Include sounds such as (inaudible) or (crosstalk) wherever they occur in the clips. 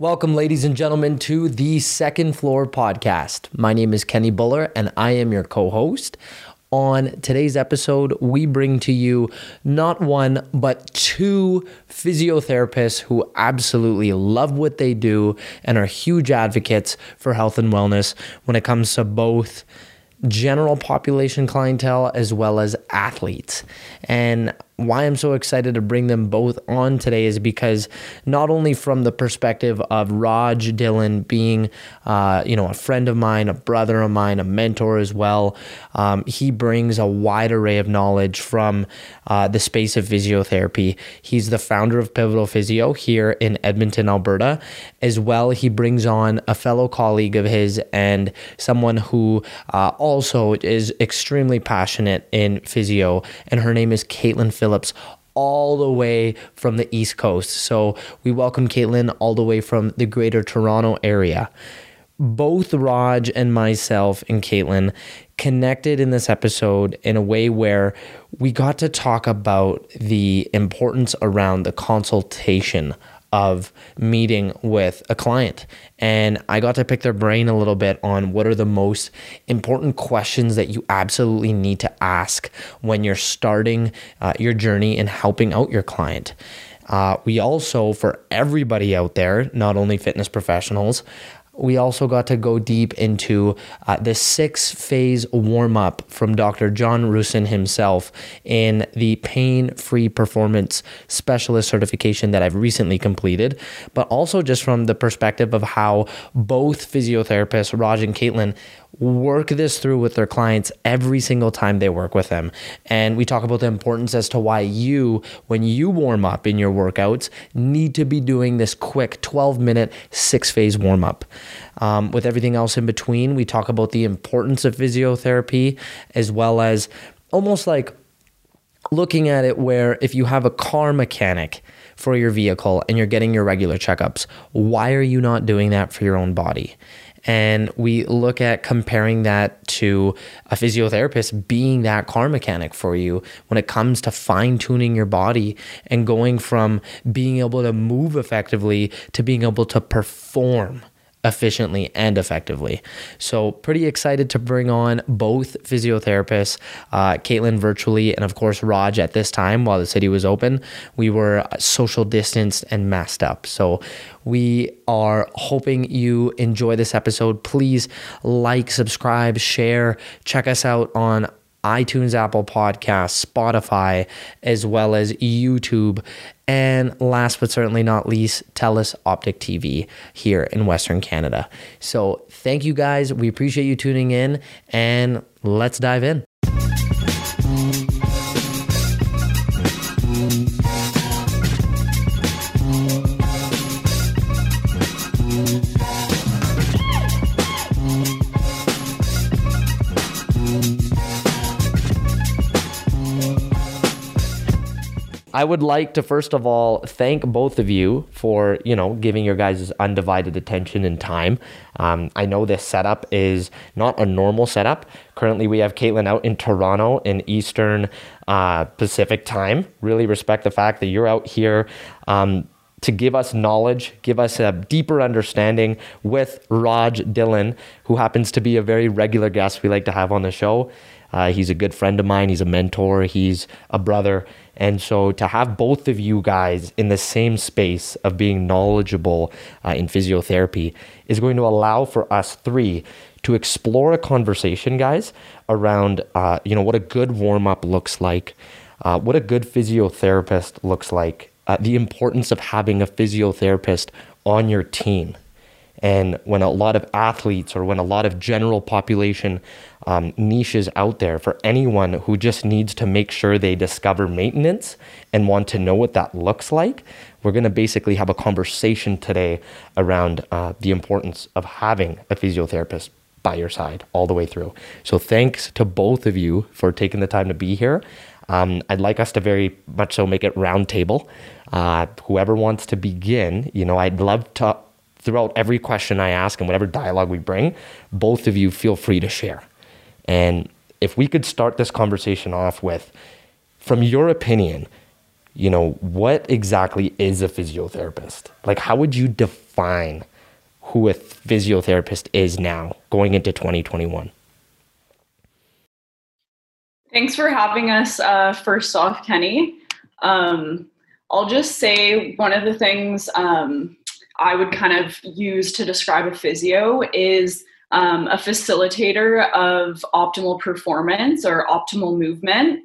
Welcome, ladies and gentlemen, to the Second Floor Podcast. My name is Kenny Buller, and I am your co host. On today's episode, we bring to you not one, but two physiotherapists who absolutely love what they do and are huge advocates for health and wellness when it comes to both general population clientele as well as athletes. And why I'm so excited to bring them both on today is because not only from the perspective of Raj Dhillon being, uh, you know, a friend of mine, a brother of mine, a mentor as well, um, he brings a wide array of knowledge from uh, the space of physiotherapy. He's the founder of Pivotal Physio here in Edmonton, Alberta. As well, he brings on a fellow colleague of his and someone who uh, also is extremely passionate in physio, and her name is Kaitlin Phillips. Phillips all the way from the East Coast. So we welcome Kaitlin all the way from the greater Toronto area. Both Raj and myself and Kaitlin connected in this episode in a way where we got to talk about the importance around the consultation of meeting with a client. And I got to pick their brain a little bit on what are the most important questions that you absolutely need to ask when you're starting uh, your journey in helping out your client. Uh, we also, for everybody out there, not only fitness professionals, we also got to go deep into uh, the six phase warm up from Dr. John Rusin himself in the pain free performance specialist certification that I've recently completed, but also just from the perspective of how both physiotherapists, Raj and Kaitlin, work this through with their clients every single time they work with them. And we talk about the importance as to why you, when you warm up in your workouts, need to be doing this quick 12 minute, six phase warm up. Um, with everything else in between, we talk about the importance of physiotherapy as well as almost like looking at it where if you have a car mechanic, for your vehicle and you're getting your regular checkups, why are you not doing that for your own body? And we look at comparing that to a physiotherapist being that car mechanic for you when it comes to fine tuning your body and going from being able to move effectively to being able to perform efficiently and effectively. So, pretty excited to bring on both physiotherapists, uh, Kaitlin virtually, and of course, Raj at this time while the city was open. We were social distanced and masked up. So, we are hoping you enjoy this episode. Please like, subscribe, share, check us out on iTunes, Apple Podcasts, Spotify, as well as YouTube. And last but certainly not least, TELUS Optic TV here in Western Canada. So thank you guys. We appreciate you tuning in and let's dive in. I would like to first of all thank both of you for you know giving your guys' undivided attention and time. Um, I know this setup is not a normal setup. Currently, we have Kaitlin out in Toronto in Eastern uh, Pacific time. Really respect the fact that you're out here. Um, to give us knowledge, give us a deeper understanding with Raj Dhillon, who happens to be a very regular guest we like to have on the show. Uh, he's a good friend of mine. He's a mentor. He's a brother. And so to have both of you guys in the same space of being knowledgeable uh, in physiotherapy is going to allow for us three to explore a conversation, guys, around uh, you know what a good warm up looks like, uh, what a good physiotherapist looks like, uh, the importance of having a physiotherapist on your team. And when a lot of athletes or when a lot of general population um, niches out there for anyone who just needs to make sure they discover maintenance and want to know what that looks like, we're going to basically have a conversation today around uh, the importance of having a physiotherapist by your side all the way through. So thanks to both of you for taking the time to be here. Um, I'd like us to very much so make it roundtable. Uh, whoever wants to begin, you know, I'd love to throughout every question I ask and whatever dialogue we bring, both of you feel free to share. And if we could start this conversation off with, from your opinion, you know, what exactly is a physiotherapist? Like, how would you define who a physiotherapist is now going into 2021? Thanks for having us, uh, first off, Kenny. Um, I'll just say one of the things um, I would kind of use to describe a physio is um, a facilitator of optimal performance or optimal movement.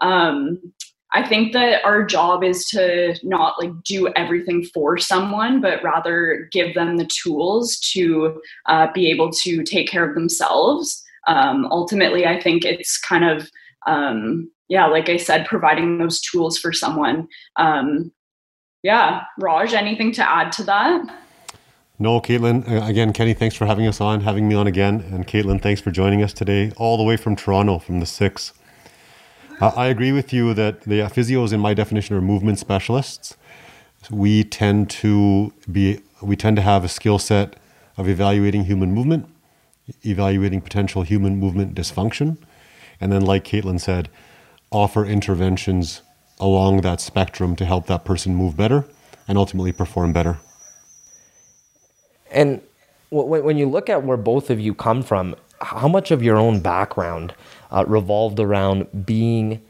Um, I think that our job is to not like do everything for someone, but rather give them the tools to uh, be able to take care of themselves. Um, ultimately, I think it's kind of um, yeah, like I said, providing those tools for someone. Um, yeah, Raj, anything to add to that? No, Kaitlin. Uh, again, Kenny, thanks for having us on, having me on again. And Kaitlin, thanks for joining us today, all the way from Toronto, from the six. Uh, I agree with you that the physios, in my definition, are movement specialists. We tend to be, we tend to have a skill set of evaluating human movement, evaluating potential human movement dysfunction, and then, like Kaitlin said, offer interventions along that spectrum to help that person move better and ultimately perform better. And when you look at where both of you come from, how much of your own background uh, revolved around being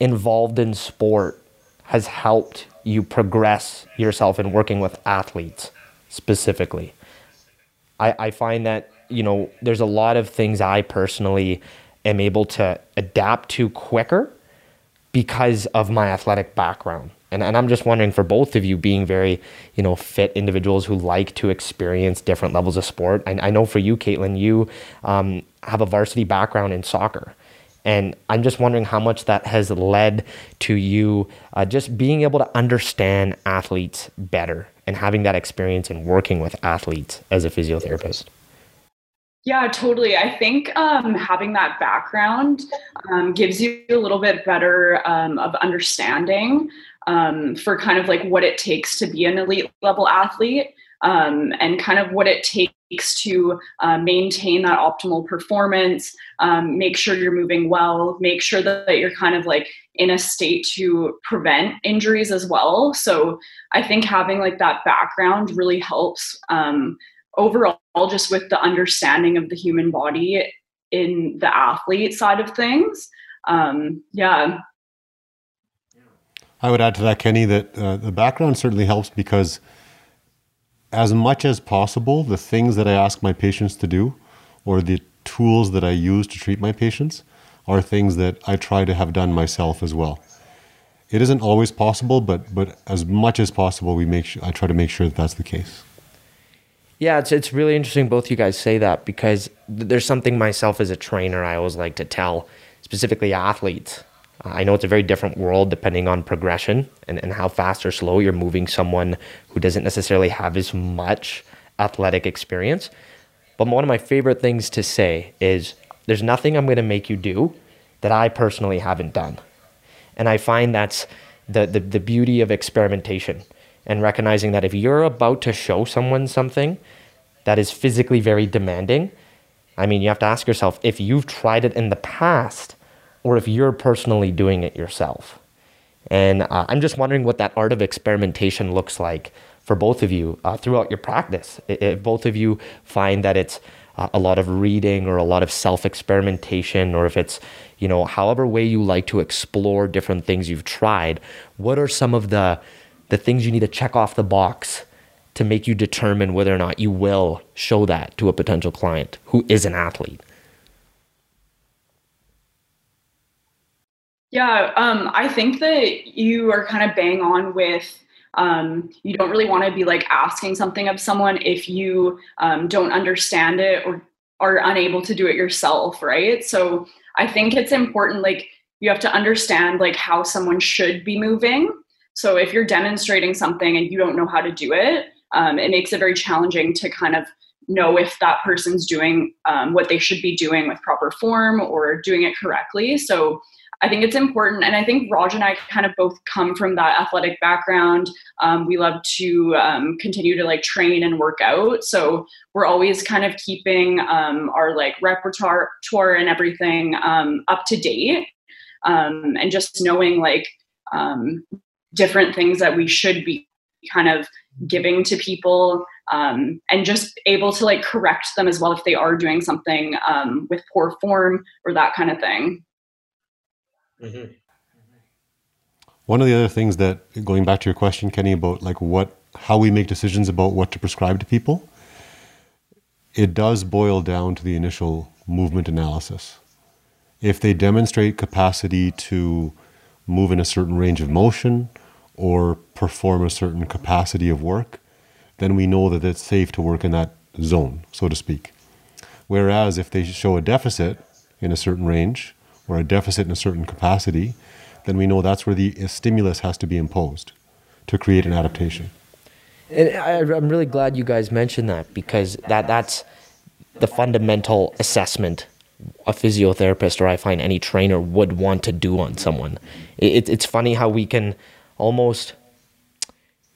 involved in sport has helped you progress yourself in working with athletes specifically. I, I find that, you know, there's a lot of things I personally am able to adapt to quicker because of my athletic background. And, and I'm just wondering for both of you being very, you know, fit individuals who like to experience different levels of sport. I, I know for you, Kaitlin, you um, have a varsity background in soccer. And I'm just wondering how much that has led to you uh, just being able to understand athletes better and having that experience in working with athletes as a physiotherapist. Yeah, totally. I think um, having that background um, gives you a little bit better um, of understanding um, for kind of like what it takes to be an elite level athlete um, and kind of what it takes to uh, maintain that optimal performance, um, make sure you're moving well, make sure that, that you're kind of like in a state to prevent injuries as well. So I think having like that background really helps um, overall just with the understanding of the human body in the athlete side of things. Um, yeah. I would add to that, Kenny, that uh, the background certainly helps because as much as possible, the things that I ask my patients to do or the tools that I use to treat my patients are things that I try to have done myself as well. It isn't always possible, but but as much as possible, we make sure, I try to make sure that that's the case. Yeah, it's it's really interesting both you guys say that because there's something myself as a trainer I always like to tell, specifically athletes. Uh, I know it's a very different world depending on progression and, and how fast or slow you're moving someone who doesn't necessarily have as much athletic experience. But one of my favorite things to say is there's nothing I'm going to make you do that I personally haven't done. And I find that's the, the, the beauty of experimentation and recognizing that if you're about to show someone something that is physically very demanding, I mean, you have to ask yourself if you've tried it in the past or if you're personally doing it yourself. And uh, I'm just wondering what that art of experimentation looks like for both of you uh, throughout your practice. If both of you find that it's uh, a lot of reading or a lot of self experimentation, or if it's, you know, however way you like to explore different things you've tried, what are some of the, the things you need to check off the box to make you determine whether or not you will show that to a potential client who is an athlete? Yeah, um, I think that you are kind of bang on with. Um, you don't really want to be like asking something of someone if you um, don't understand it or are unable to do it yourself, right? So I think it's important, like you have to understand like how someone should be moving. So if you're demonstrating something and you don't know how to do it, um, it makes it very challenging to kind of know if that person's doing um, what they should be doing with proper form or doing it correctly. So I think it's important. And I think Raj and I kind of both come from that athletic background. Um, we love to um, continue to like train and work out. So we're always kind of keeping um, our like repertoire and everything um, up to date. Um, and just knowing like um, different things that we should be kind of giving to people um, and just able to like correct them as well if they are doing something um, with poor form or that kind of thing. Mm-hmm. One of the other things that, going back to your question, Kenny, about like what, how we make decisions about what to prescribe to people, it does boil down to the initial movement analysis. If they demonstrate capacity to move in a certain range of motion or perform a certain capacity of work, then we know that it's safe to work in that zone, so to speak. Whereas if they show a deficit in a certain range or a deficit in a certain capacity, then we know that's where the stimulus has to be imposed to create an adaptation. And I, am really glad you guys mentioned that because that that's the fundamental assessment a physiotherapist or I find any trainer would want to do on someone. It, it's funny how we can almost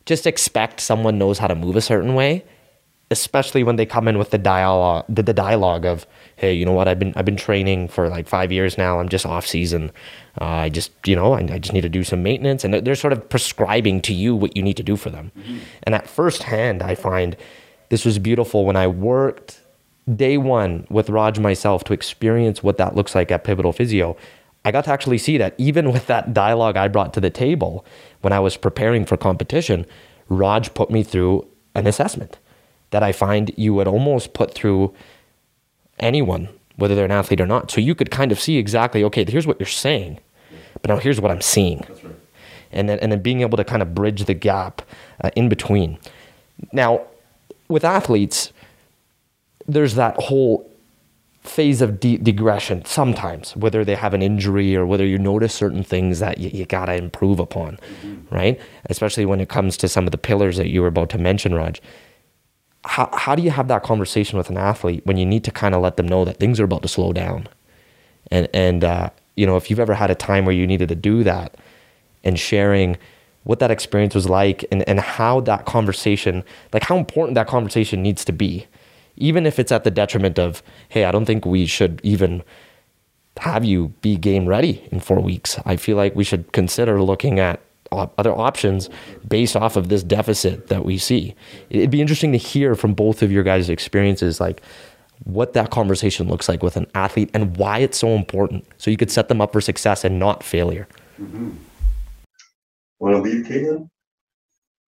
just expect someone knows how to move a certain way, especially when they come in with the dialogue, the, the dialogue of, hey, you know what? I've been I've been training for like five years now. I'm just off season. Uh, I just you know I, I, just need to do some maintenance, and they're sort of prescribing to you what you need to do for them. Mm-hmm. And at first hand, I find this was beautiful when I worked day one with Raj myself to experience what that looks like at Pivotal Physio. I got to actually see that even with that dialogue I brought to the table when I was preparing for competition, Raj put me through an assessment that I find you would almost put through anyone, whether they're an athlete or not. So you could kind of see exactly, okay, here's what you're saying, but now here's what I'm seeing. Right. And then, and then being able to kind of bridge the gap uh, in between. Now, with athletes, there's that whole phase of de- digression sometimes, whether they have an injury or whether you notice certain things that you, you got to improve upon, mm-hmm. right? Especially when it comes to some of the pillars that you were about to mention, Raj. How, how do you have that conversation with an athlete when you need to kind of let them know that things are about to slow down? And, and uh, you know, if you've ever had a time where you needed to do that and sharing what that experience was like and, and how that conversation, like how important that conversation needs to be even if it's at the detriment of, hey, I don't think we should even have you be game ready in four weeks. I feel like we should consider looking at other options based off of this deficit that we see. It'd be interesting to hear from both of your guys' experiences, like what that conversation looks like with an athlete and why it's so important. So you could set them up for success and not failure. Mm-hmm. Want to lead, Kaitlin?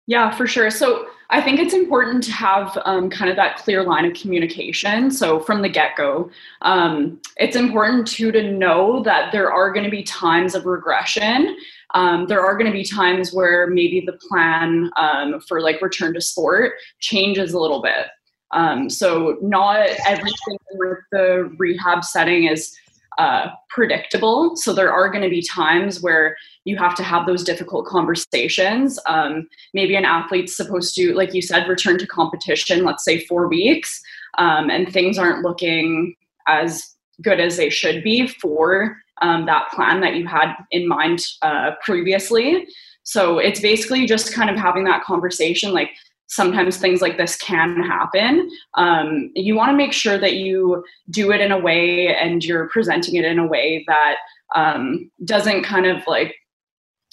Yeah, for sure. So I think it's important to have um, kind of that clear line of communication. So from the get go, um, it's important too to know that there are going to be times of regression. Um, there are going to be times where maybe the plan um, for like return to sport changes a little bit. Um, so not everything with the rehab setting is uh, predictable. So there are going to be times where you have to have those difficult conversations. Um, maybe an athlete's supposed to, like you said, return to competition, let's say four weeks, um, and things aren't looking as good as they should be for um, that plan that you had in mind uh, previously. So it's basically just kind of having that conversation like, sometimes things like this can happen. Um, you want to make sure that you do it in a way and you're presenting it in a way that um, doesn't kind of like,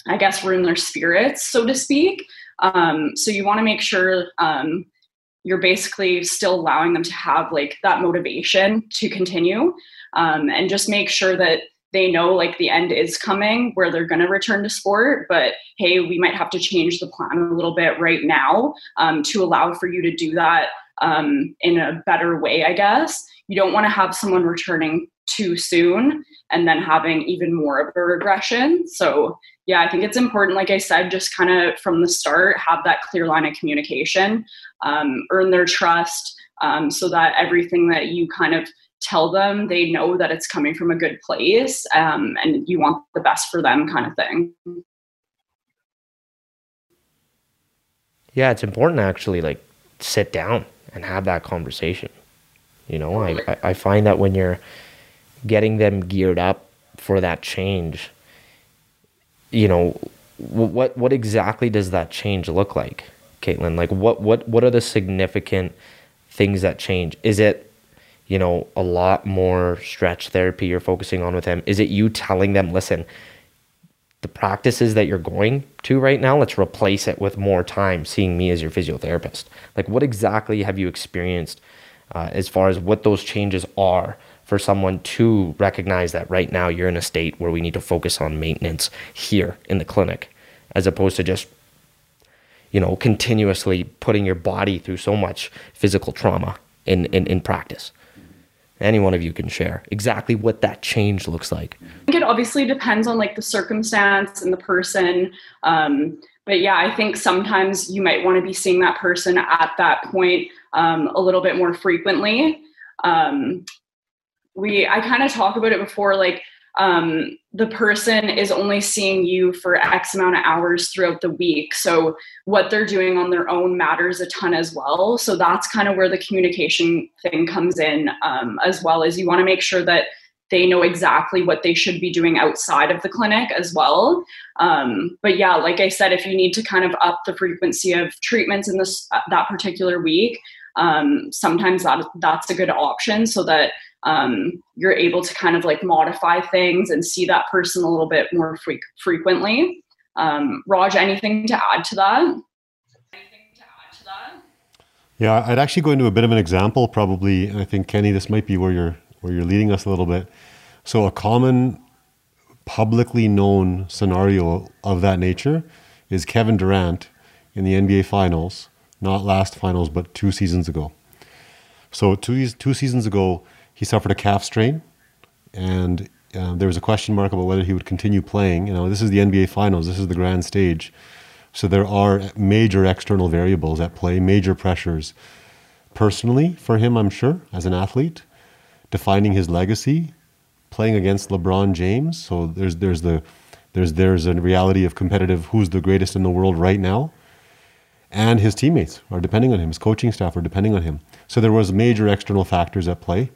I guess, ruin their spirits, so to speak. Um, so you want to make sure um, you're basically still allowing them to have like that motivation to continue. Um, and just make sure that they know like the end is coming where they're going to return to sport but hey we might have to change the plan a little bit right now um, to allow for you to do that um, in a better way i guess. You don't want to have someone returning too soon and then having even more of a regression. So yeah i think it's important like i said just kind of from the start have that clear line of communication um, earn their trust um, so that everything that you kind of tell them they know that it's coming from a good place um, and you want the best for them kind of thing. Yeah it's important to actually like sit down and have that conversation. You know I, I find that when you're getting them geared up for that change you know what what exactly does that change look like kaitlin like what what what are the significant things that change is it you know, a lot more stretch therapy you're focusing on with them? Is it you telling them, listen, the practices that you're going to right now, let's replace it with more time seeing me as your physiotherapist. Like, what exactly have you experienced uh, as far as what those changes are for someone to recognize that right now you're in a state where we need to focus on maintenance here in the clinic, as opposed to just, you know, continuously putting your body through so much physical trauma in, in, in practice? any one of you can share exactly what that change looks like. I think it obviously depends on like the circumstance and the person. Um, but yeah, I think sometimes you might want to be seeing that person at that point um, a little bit more frequently. Um, we I kind of talk about it before, like um, the person is only seeing you for X amount of hours throughout the week. So what they're doing on their own matters a ton as well. So that's kind of where the communication thing comes in, um, as well as you want to make sure that they know exactly what they should be doing outside of the clinic as well. Um, but yeah, like I said, if you need to kind of up the frequency of treatments in this uh, that particular week, um, sometimes that that's a good option so that um, you're able to kind of like modify things and see that person a little bit more fre- frequently. Um, Raj, anything to add to that? Yeah, I'd actually go into a bit of an example. Probably, I think Kenny, this might be where you're where you're leading us a little bit. So, a common publicly known scenario of that nature is Kevin Durant in the NBA Finals, not last finals, but two seasons ago. So, two two seasons ago he suffered a calf strain, and uh, there was a question mark about whether he would continue playing. You know, this is the NBA Finals. This is the grand stage, so there are major external variables at play, major pressures. Personally, for him, I'm sure, as an athlete, defining his legacy, playing against LeBron James. So there's there's the there's there's a reality of competitive who's the greatest in the world right now and his teammates are depending on him his coaching staff are depending on him so there was major external factors at play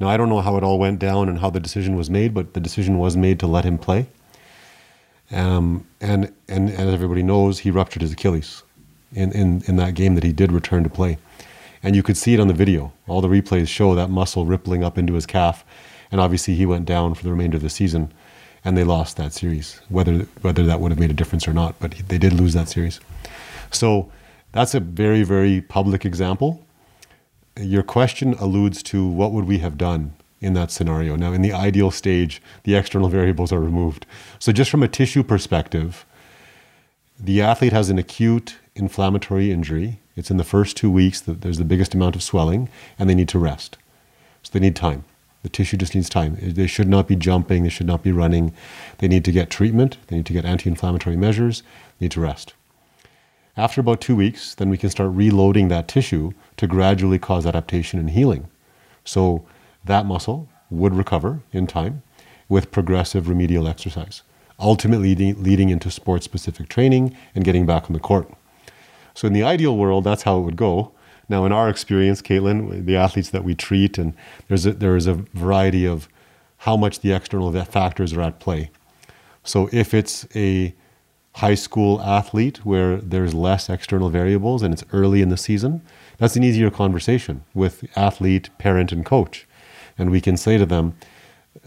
now, I don't know how it all went down and how the decision was made, but the decision was made to let him play. Um, and, and, as everybody knows, he ruptured his Achilles in, in, in that game that he did return to play. And you could see it on the video. All the replays show that muscle rippling up into his calf. And obviously, he went down for the remainder of the season, and they lost that series. Whether whether that would have made a difference or not, but they did lose that series. So that's a very very public example your question alludes to what would we have done in that scenario. Now, in the ideal stage, the external variables are removed. So, just from a tissue perspective, the athlete has an acute inflammatory injury. It's in the first two weeks that there's the biggest amount of swelling, and they need to rest. So, they need time. The tissue just needs time. They should not be jumping, they should not be running. They need to get treatment, they need to get anti inflammatory measures, they need to rest. After about two weeks, then we can start reloading that tissue to gradually cause adaptation and healing. So that muscle would recover in time with progressive remedial exercise, ultimately leading into sport specific training and getting back on the court. So, in the ideal world, that's how it would go. Now, in our experience, Kaitlin, the athletes that we treat, and there's a, there is a variety of how much the external factors are at play. So, if it's a high school athlete where there's less external variables and it's early in the season, that's an easier conversation with athlete, parent, and coach. And we can say to them,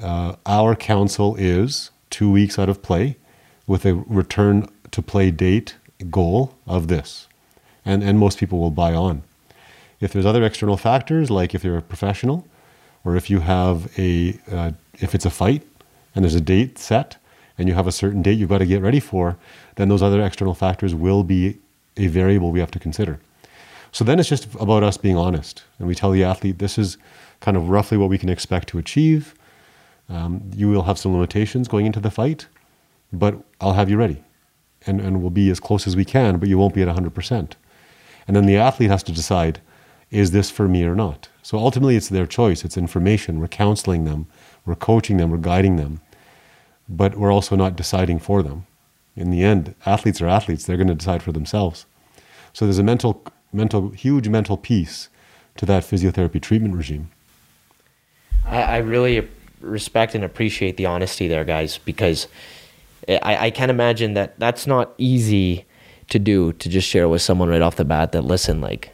uh, our counsel is two weeks out of play with a return to play date goal of this. And, and most people will buy on. If there's other external factors, like if you're a professional, or if you have a, uh, if it's a fight and there's a date set, and you have a certain date you've got to get ready for, then those other external factors will be a variable we have to consider. So then it's just about us being honest. And we tell the athlete this is kind of roughly what we can expect to achieve. Um, you will have some limitations going into the fight, but I'll have you ready. And, and we'll be as close as we can, but you won't be at 100%. And then the athlete has to decide is this for me or not? So ultimately, it's their choice, it's information. We're counseling them, we're coaching them, we're guiding them but we're also not deciding for them. In the end, athletes are athletes, they're going to decide for themselves. So there's a mental, mental, huge mental piece to that physiotherapy treatment regime. I, I really respect and appreciate the honesty there, guys, because I, I can imagine that that's not easy to do to just share with someone right off the bat that, listen, like,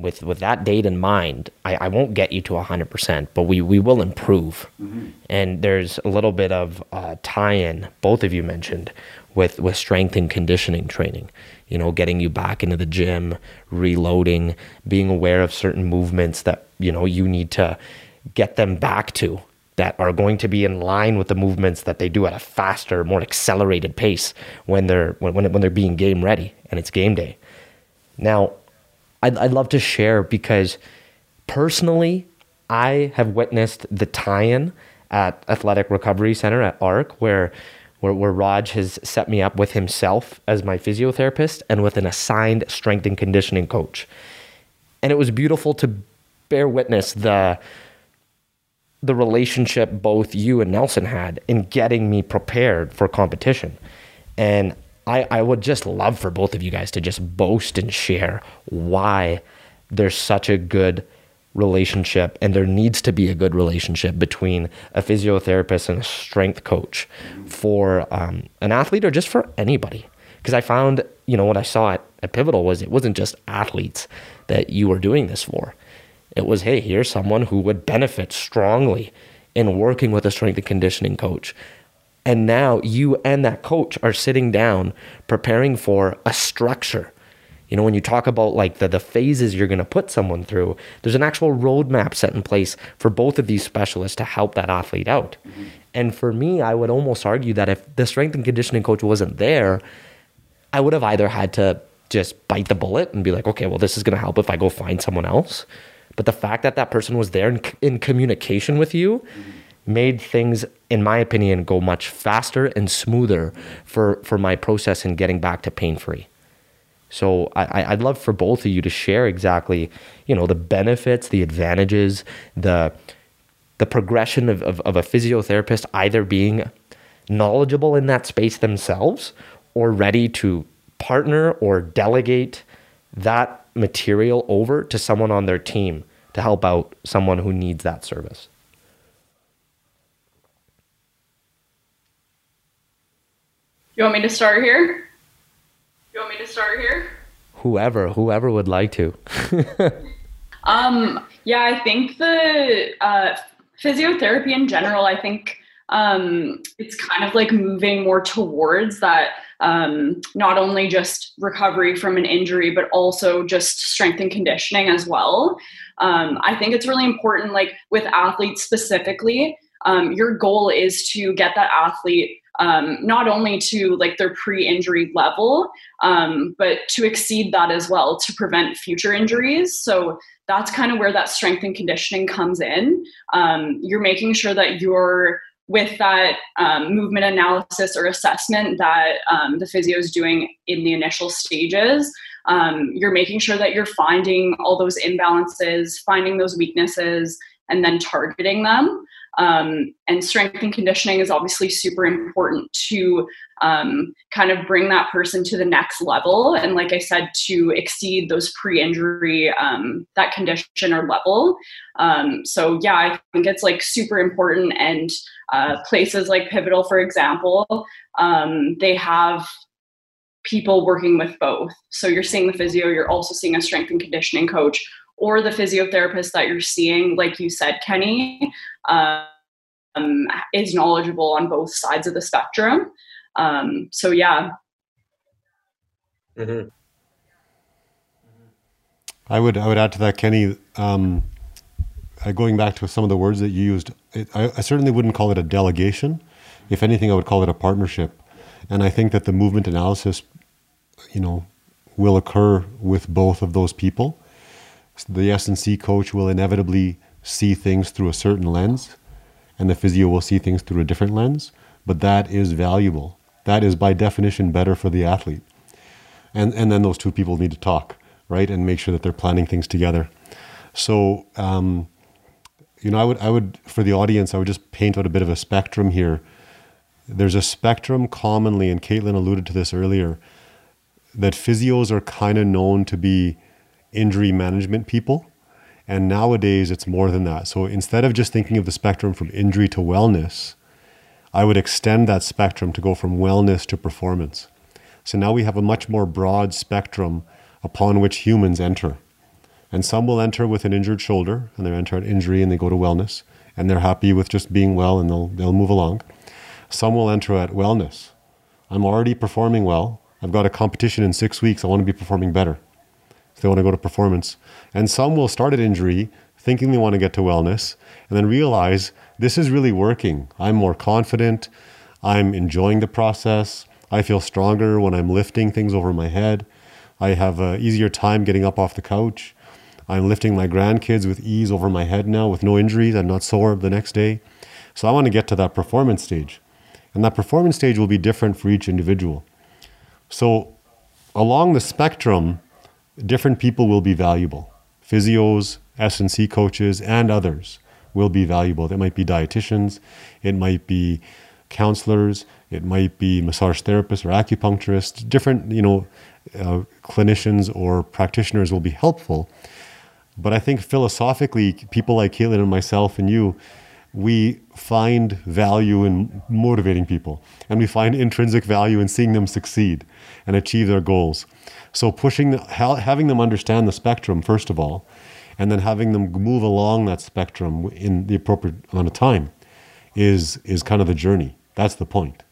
with with that date in mind, I, I won't get you to hundred percent, but we we will improve. Mm-hmm. And there's a little bit of uh, tie-in. Both of you mentioned with with strength and conditioning training. You know, getting you back into the gym, reloading, being aware of certain movements that you know you need to get them back to that are going to be in line with the movements that they do at a faster, more accelerated pace when they're when when, when they're being game ready and it's game day. Now, I'd, I'd love to share because personally, I have witnessed the tie-in at Athletic Recovery Center at ARC where where, where Raj has set me up with himself as my physiotherapist and with an assigned strength and conditioning coach. And it was beautiful to bear witness the the relationship both you and Nelson had in getting me prepared for competition. And I, I would just love for both of you guys to just boast and share why there's such a good relationship and there needs to be a good relationship between a physiotherapist and a strength coach for um, an athlete or just for anybody. Because i found you know what i saw at, at pivotal was it wasn't just athletes that you were doing this for. It was hey here's someone who would benefit strongly in working with a strength and conditioning coach and now you and that coach are sitting down preparing for a structure. You know, when you talk about like the, the phases you're going to put someone through, there's an actual roadmap set in place for both of these specialists to help that athlete out. Mm-hmm. And for me, I would almost argue that if the strength and conditioning coach wasn't there, I would have either had to just bite the bullet and be like, okay, well, this is going to help if I go find someone else. But the fact that that person was there in, in communication with you, mm-hmm made things, in my opinion, go much faster and smoother for, for my process in getting back to pain free. So I, I'd love for both of you to share exactly, you know, the benefits, the advantages, the the progression of, of, of a physiotherapist either being knowledgeable in that space themselves or ready to partner or delegate that material over to someone on their team to help out someone who needs that service. You want me to start here? You want me to start here? Whoever, whoever would like to. (laughs) um, yeah, I think the uh, physiotherapy in general, I think um, it's kind of like moving more towards that um, not only just recovery from an injury, but also just strength and conditioning as well. Um, I think it's really important, like with athletes specifically, um, your goal is to get that athlete um, not only to like their pre-injury level, um, but to exceed that as well to prevent future injuries. So that's kind of where that strength and conditioning comes in. Um, you're making sure that you're with that um, movement analysis or assessment that um, the physio is doing in the initial stages. Um, you're making sure that you're finding all those imbalances, finding those weaknesses, and then targeting them. Um, and strength and conditioning is obviously super important to um, kind of bring that person to the next level. And like I said, to exceed those pre injury, um, that condition or level. Um, so, yeah, I think it's like super important. And uh, places like Pivotal, for example, um, they have people working with both. So, you're seeing the physio, you're also seeing a strength and conditioning coach or the physiotherapist that you're seeing, like you said, Kenny, um, is knowledgeable on both sides of the spectrum. Um, so, yeah. Mm-hmm. I would I would add to that, Kenny. Um, uh, going back to some of the words that you used, it, I, I certainly wouldn't call it a delegation. If anything, I would call it a partnership. And I think that the movement analysis, you know, will occur with both of those people the S&C coach will inevitably see things through a certain lens, and the physio will see things through a different lens. But that is valuable. That is by definition better for the athlete. And and then those two people need to talk, right, and make sure that they're planning things together. So, um, you know, I would I would for the audience, I would just paint out a bit of a spectrum here. There's a spectrum commonly, and Kaitlin alluded to this earlier, that physios are kind of known to be injury management people. And nowadays it's more than that. So instead of just thinking of the spectrum from injury to wellness, I would extend that spectrum to go from wellness to performance. So now we have a much more broad spectrum upon which humans enter. And some will enter with an injured shoulder and they enter an injury and they go to wellness and they're happy with just being well and they'll, they'll move along. Some will enter at wellness. I'm already performing well. I've got a competition in six weeks. I want to be performing better. They want to go to performance. And some will start at injury thinking they want to get to wellness and then realize this is really working. I'm more confident. I'm enjoying the process. I feel stronger when I'm lifting things over my head. I have an easier time getting up off the couch. I'm lifting my grandkids with ease over my head now with no injuries. I'm not sore the next day. So I want to get to that performance stage. And that performance stage will be different for each individual. So along the spectrum, different people will be valuable. Physios, S&C coaches, and others will be valuable. They might be dietitians, it might be counselors, it might be massage therapists or acupuncturists. Different, you know, uh, clinicians or practitioners will be helpful. But I think philosophically, people like Kaitlin and myself and you, we find value in motivating people and we find intrinsic value in seeing them succeed and achieve their goals. So, pushing, the, having them understand the spectrum, first of all, and then having them move along that spectrum in the appropriate amount of time is, is kind of the journey. That's the point.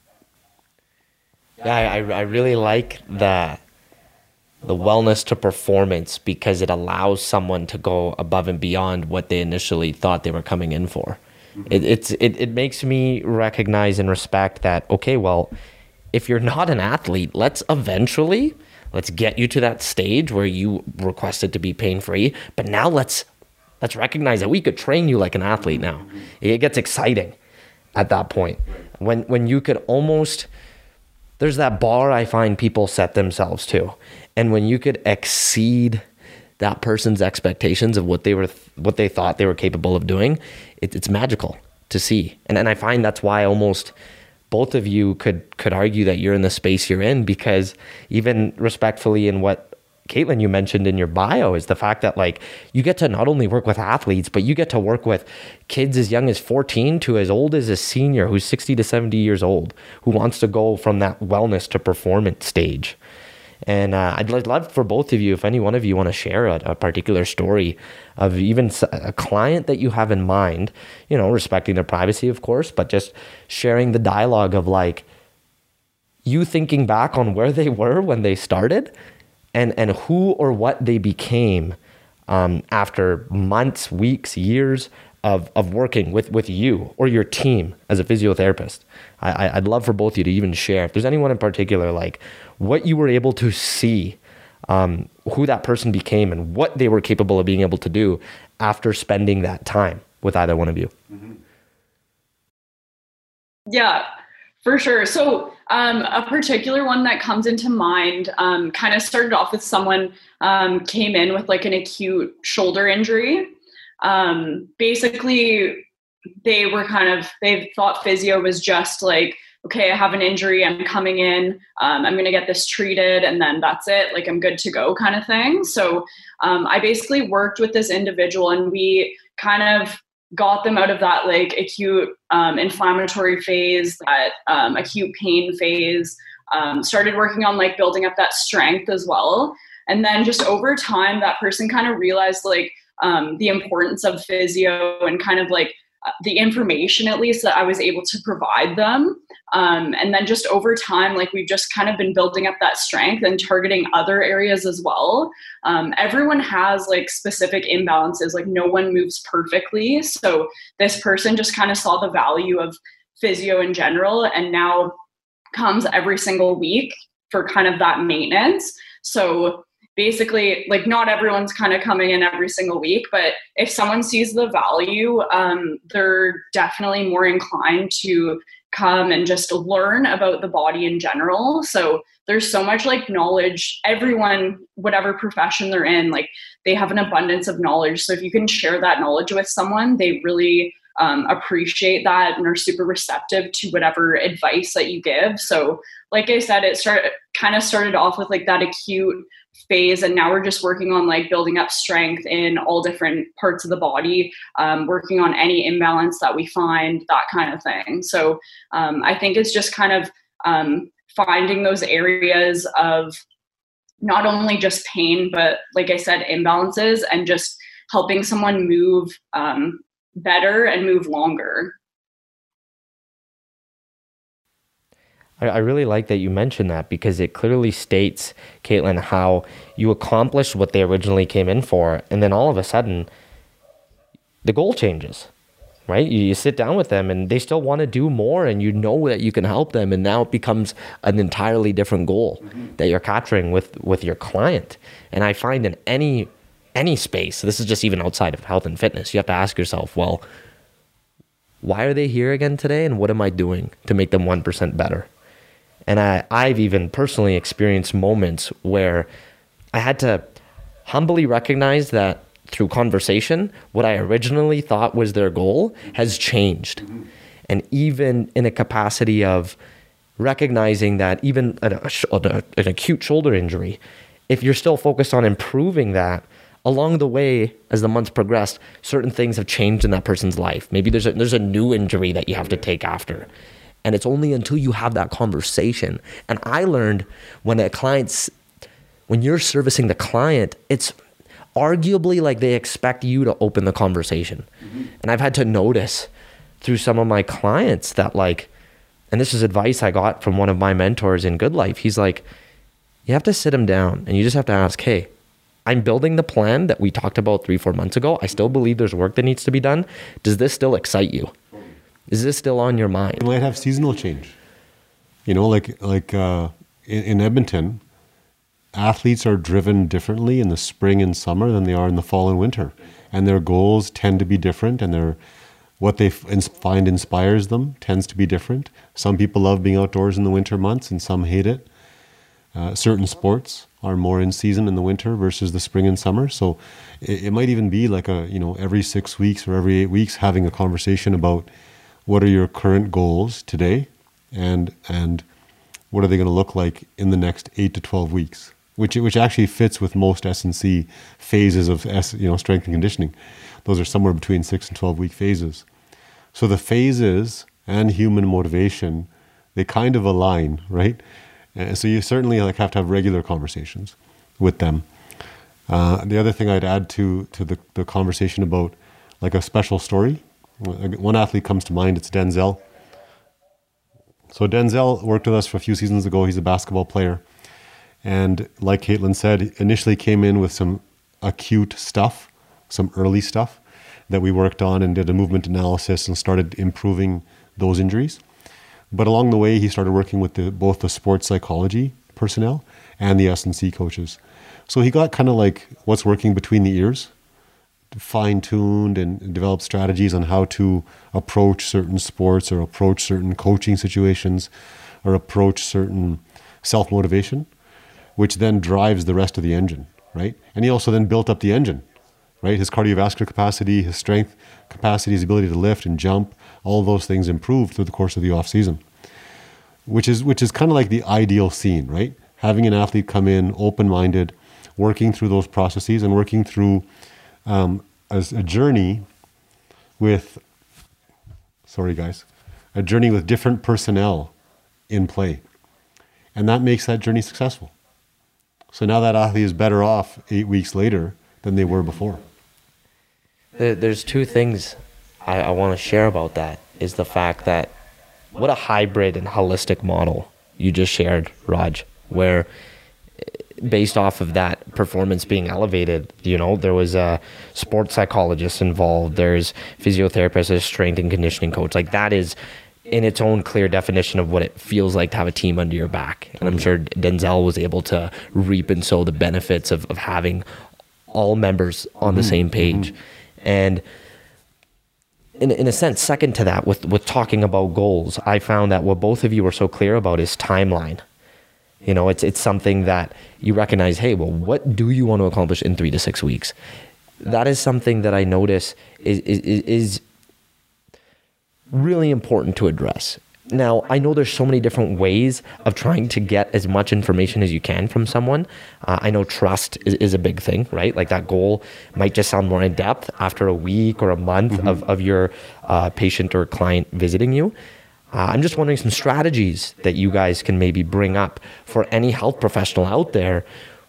Yeah, I, I really like that the wellness to performance because it allows someone to go above and beyond what they initially thought they were coming in for. Mm-hmm. It, it's it, it makes me recognize and respect that okay, well, if you're not an athlete, let's eventually let's get you to that stage where you requested to be pain free. But now let's let's recognize that we could train you like an athlete now. It gets exciting at that point. When when you could almost there's that bar I find people set themselves to. And when you could exceed that person's expectations of what they were what they thought they were capable of doing, it, it's magical to see. And and I find that's why almost both of you could could argue that you're in the space you're in because even respectfully in what Kaitlin, you mentioned in your bio is the fact that like you get to not only work with athletes, but you get to work with kids as young as 14 to as old as a senior who's 60 to 70 years old who wants to go from that wellness to performance stage. And uh, I'd love for both of you, if any one of you want to share a, a, particular story of even a client that you have in mind, you know, respecting their privacy, of course, but just sharing the dialogue of like you thinking back on where they were when they started and and who or what they became um, after months, weeks, years of, of working with, with you or your team as a physiotherapist. I, I'd love for both of you to even share, if there's anyone in particular, like what you were able to see, um, who that person became, and what they were capable of being able to do after spending that time with either one of you. Mm-hmm. Yeah, for sure. So, um, a particular one that comes into mind um, kind of started off with someone um, came in with like an acute shoulder injury. Um, basically, they were kind of, they thought physio was just like, okay, I have an injury, I'm coming in, um, I'm going to get this treated, and then that's it. Like, I'm good to go, kind of thing. So, um, I basically worked with this individual and we kind of got them out of that like acute um, inflammatory phase, that um, acute pain phase. Um, started working on like building up that strength as well, and then just over time, that person kind of realized like um, the importance of physio and kind of like the information at least that I was able to provide them. Um, and then just over time, like we've just kind of been building up that strength and targeting other areas as well. Um, everyone has like specific imbalances, like no one moves perfectly. So this person just kind of saw the value of physio in general and now comes every single week for kind of that maintenance. So basically like not everyone's kind of coming in every single week but if someone sees the value um, they're definitely more inclined to come and just learn about the body in general. So there's so much like knowledge. Everyone whatever profession they're in like they have an abundance of knowledge. So if you can share that knowledge with someone they really um, appreciate that and are super receptive to whatever advice that you give. So like i said it started kind of started off with like that acute phase and now we're just working on like building up strength in all different parts of the body um, working on any imbalance that we find that kind of thing so um, i think it's just kind of um, finding those areas of not only just pain, but like I said, imbalances and just helping someone move um, better and move longer. I, really like that you mentioned that because it clearly states, Kaitlin, how you accomplished what they originally came in for, and then all of a sudden, the goal changes, right? You, you sit down with them, and they still want to do more, and you know that you can help them, and now it becomes an entirely different goal mm-hmm. that you're capturing with with your client. And I find in any any space, this is just even outside of health and fitness, you have to ask yourself, well, why are they here again today, and what am I doing to make them one percent better? And I, I've even personally experienced moments where I had to humbly recognize that through conversation, what I originally thought was their goal has changed. Mm-hmm. And even in a capacity of recognizing that even an, an acute shoulder injury, if you're still focused on improving that, along the way, as the months progressed, certain things have changed in that person's life. Maybe there's a, there's a new injury that you have to take after. And it's only until you have that conversation. And I learned when a client's, when you're servicing the client, it's arguably like they expect you to open the conversation. Mm-hmm. And I've had to notice through some of my clients that, like, and this is advice I got from one of my mentors in Good Life. He's like, you have to sit him down and you just have to ask, hey, I'm building the plan that we talked about three, four months ago. I still believe there's work that needs to be done. Does this still excite you? Is this still on your mind? You might have seasonal change. You know, like like uh, in, in Edmonton, athletes are driven differently in the spring and summer than they are in the fall and winter, and their goals tend to be different, and their what they find inspires them tends to be different. Some people love being outdoors in the winter months, and some hate it. Uh, certain sports are more in season in the winter versus the spring and summer. So it, it, might even be like a you know every six weeks or every eight weeks having a conversation about what are your current goals today? And and what are they going to look like in the next 8 to 12 weeks? Which which actually fits with most S&C phases of S, you know strength and conditioning. Those are somewhere between 6 and 12 week phases. So the phases and human motivation they kind of align right? And so you certainly like have to have regular conversations with them. Uh, the other thing I'd add to to the, the conversation about like a special story one athlete comes to mind, it's Denzel. So Denzel worked with us for a few seasons ago. He's a basketball player. And like Kaitlin said, initially came in with some acute stuff, some early stuff that we worked on and did a movement analysis and started improving those injuries. But along the way, he started working with the, both the sports psychology personnel and the S&C coaches. So he got kind of like what's working between the ears fine tuned and develop strategies on how to approach certain sports or approach certain coaching situations or approach certain self motivation, which then drives the rest of the engine, right? And he also then built up the engine, right? His cardiovascular capacity, his strength capacity, his ability to lift and jump, all those things improved through the course of the off season. Which is which is kind of like the ideal scene, right? Having an athlete come in open minded, working through those processes and working through um, as a journey with, sorry guys, a journey with different personnel in play. And that makes that journey successful. So now that athlete is better off eight weeks later than they were before. There's two things I, I want to share about that is the fact that what a hybrid and holistic model you just shared, Raj, where based off of that performance being elevated, you know, there was a sports psychologist involved. There's physiotherapists, there's strength and conditioning coach. Like that is in its own clear definition of what it feels like to have a team under your back. And I'm sure Denzel was able to reap and sow the benefits of, of having all members on the mm-hmm. same page. Mm-hmm. And in, in a sense, second to that, with, with talking about goals, I found that what both of you were so clear about is timeline. You know, it's it's something that you recognize. Hey, well, what do you want to accomplish in three to six weeks? That is something that I notice is is, is really important to address. Now, I know there's so many different ways of trying to get as much information as you can from someone. Uh, I know trust is, is, a big thing, right? Like that goal might just sound more in depth after a week or a month mm-hmm. of, of your uh, patient or client visiting you. Uh, I'm just wondering some strategies that you guys can maybe bring up for any health professional out there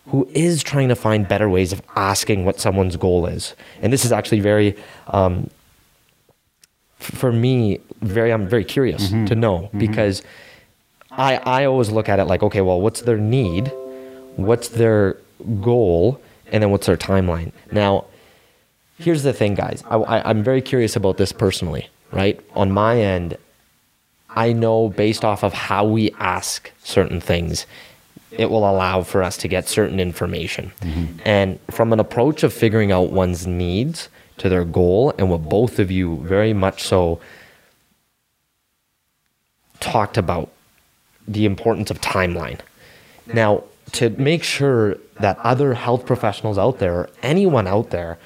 who is trying to find better ways of asking what someone's goal is. And this is actually very, um, for me, very I'm very curious mm-hmm. to know mm-hmm. because I I always look at it like, okay, well, what's their need, what's their goal, and then what's their timeline. Now, here's the thing, guys. I, I, I'm very curious about this personally, right? On my end, I know based off of how we ask certain things, it will allow for us to get certain information. Mm-hmm. And from an approach of figuring out one's needs to their goal, and what both of you very much so talked about the importance of timeline. Now, to make sure that other health professionals out there, or anyone out there,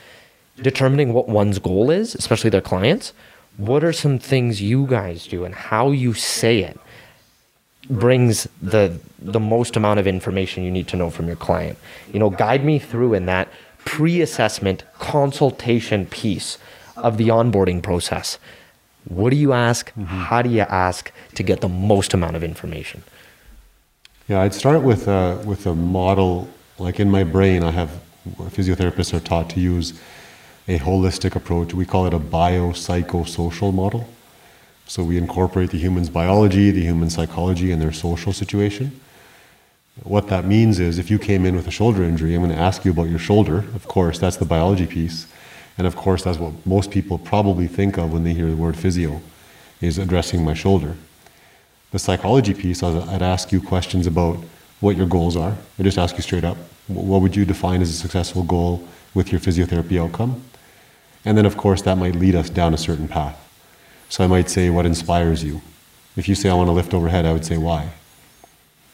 determining what one's goal is, especially their clients, what are some things you guys do and how you say it brings the the most amount of information you need to know from your client. You know, guide me through in that pre-assessment consultation piece of the onboarding process. What do you ask? Mm-hmm. How do you ask to get the most amount of information? Yeah, I'd start with a, with a model. Like in my brain, I have physiotherapists are taught to use a holistic approach. We call it a biopsychosocial model. So we incorporate the human's biology, the human psychology, and their social situation. What that means is if you came in with a shoulder injury, I'm going to ask you about your shoulder. Of course, that's the biology piece. And of course, that's what most people probably think of when they hear the word physio, is addressing my shoulder. The psychology piece, I'd ask you questions about what your goals are. I just ask you straight up, what would you define as a successful goal with your physiotherapy outcome? And then, of course, that might lead us down a certain path. So I might say, what inspires you? If you say, I want to lift overhead, I would say, why?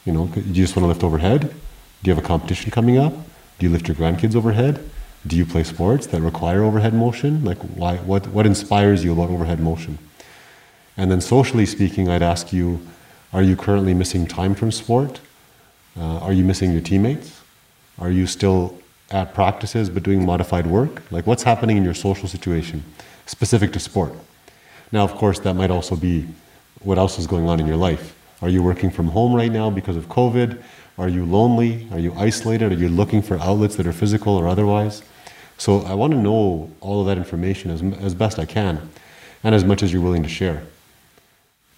You know, do you just want to lift overhead? Do you have a competition coming up? Do you lift your grandkids overhead? Do you play sports that require overhead motion? Like, why, what, what inspires you about overhead motion? And then, socially speaking, I'd ask you, are you currently missing time from sport? Uh, are you missing your teammates? Are you still at practices but doing modified work? Like, what's happening in your social situation specific to sport? Now, of course, that might also be what else is going on in your life. Are you working from home right now because of COVID? Are you lonely? Are you isolated? Are you looking for outlets that are physical or otherwise? So I want to know all of that information as, as best I can and as much as you're willing to share.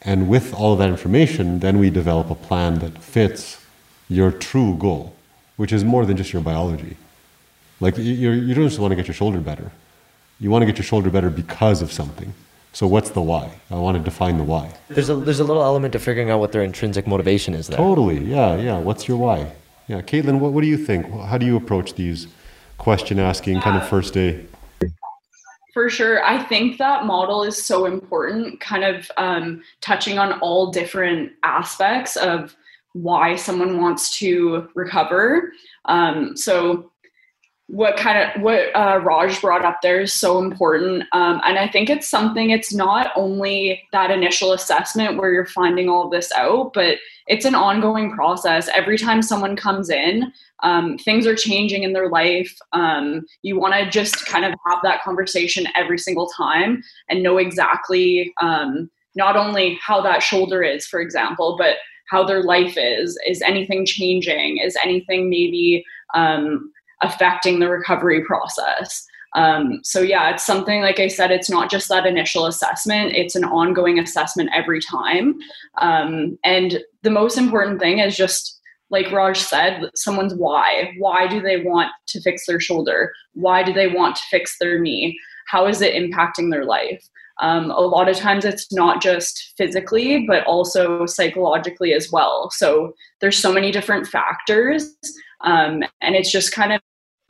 And with all of that information, then we develop a plan that fits your true goal, which is more than just your biology. Like you're, you don't just want to get your shoulder better. You want to get your shoulder better because of something. So what's the why? I want to define the why. There's a there's a little element of figuring out what their intrinsic motivation is there. Totally. Yeah, yeah. What's your why? Yeah, Kaitlin, what, what do you think? How do you approach these question asking kind of first day? For sure. I think that model is so important, kind of um, touching on all different aspects of why someone wants to recover. Um, so what kind of what uh, Raj brought up there is so important, um, and I think it's something. It's not only that initial assessment where you're finding all this out, but it's an ongoing process. Every time someone comes in, um, things are changing in their life. Um, you want to just kind of have that conversation every single time and know exactly um, not only how that shoulder is, for example, but how their life is. Is anything changing? Is anything maybe um, affecting the recovery process. Um, so yeah, it's something like I said, it's not just that initial assessment; it's an ongoing assessment every time. Um, and the most important thing is just like Raj said, someone's why. Why do they want to fix their shoulder? Why do they want to fix their knee? How is it impacting their life? Um, a lot of times it's not just physically, but also psychologically as well. So there's so many different factors, um, and it's just kind of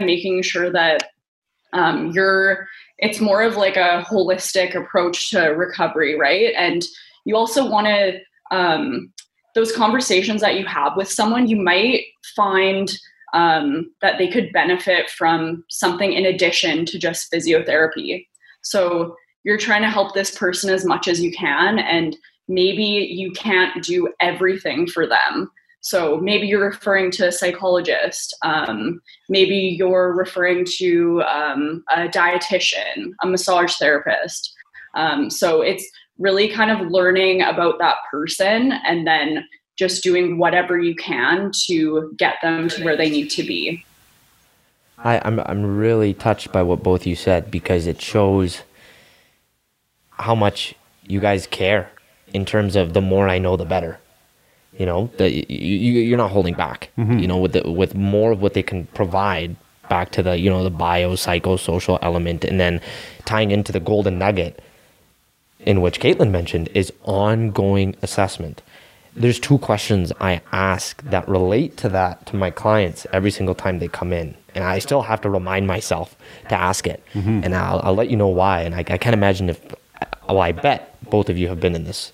making sure that um, you're it's more of like a holistic approach to recovery right? And you also want to um, those conversations that you have with someone you might find um, that they could benefit from something in addition to just physiotherapy. So you're trying to help this person as much as you can and maybe you can't do everything for them so maybe you're referring to a psychologist, um, maybe you're referring to um, a dietitian, a massage therapist. Um, so it's really kind of learning about that person and then just doing whatever you can to get them to where they need to be. I, I'm I'm really touched by what both you said because it shows how much you guys care in terms of the more I know, the better. You know, that you, you you're not holding back. Mm-hmm. You know, with the, with more of what they can provide back to the you know the bio psychosocial element, and then tying into the golden nugget in which Kaitlin mentioned is ongoing assessment. There's two questions I ask that relate to that to my clients every single time they come in. And I still have to remind myself to ask it. Mm-hmm. And I'll, I'll let you know why. And I, I can't imagine if, well, I bet both of you have been in this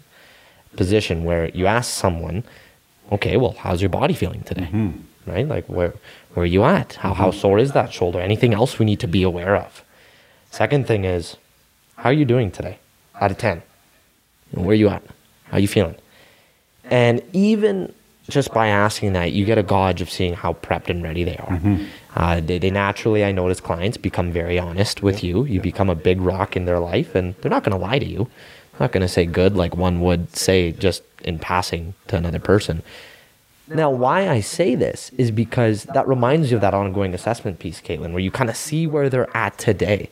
position where you ask someone, okay, well, how's your body feeling today? Mm-hmm. Right? Like, where, where are you at? How, how mm-hmm. sore is that shoulder? Anything else we need to be aware of? Second thing is, how are you doing today? Out of 10. Where are you at? How are you feeling? And even just by asking that, you get a gauge of seeing how prepped and ready they are. Mm-hmm. Uh, they, they naturally, I notice clients become very honest with you. You become a big rock in their life, and they're not going to lie to you. Not going to say good like one would say just in passing to another person. Now, why I say this is because that reminds you of that ongoing assessment piece, Kaitlin, where you kind of see where they're at today.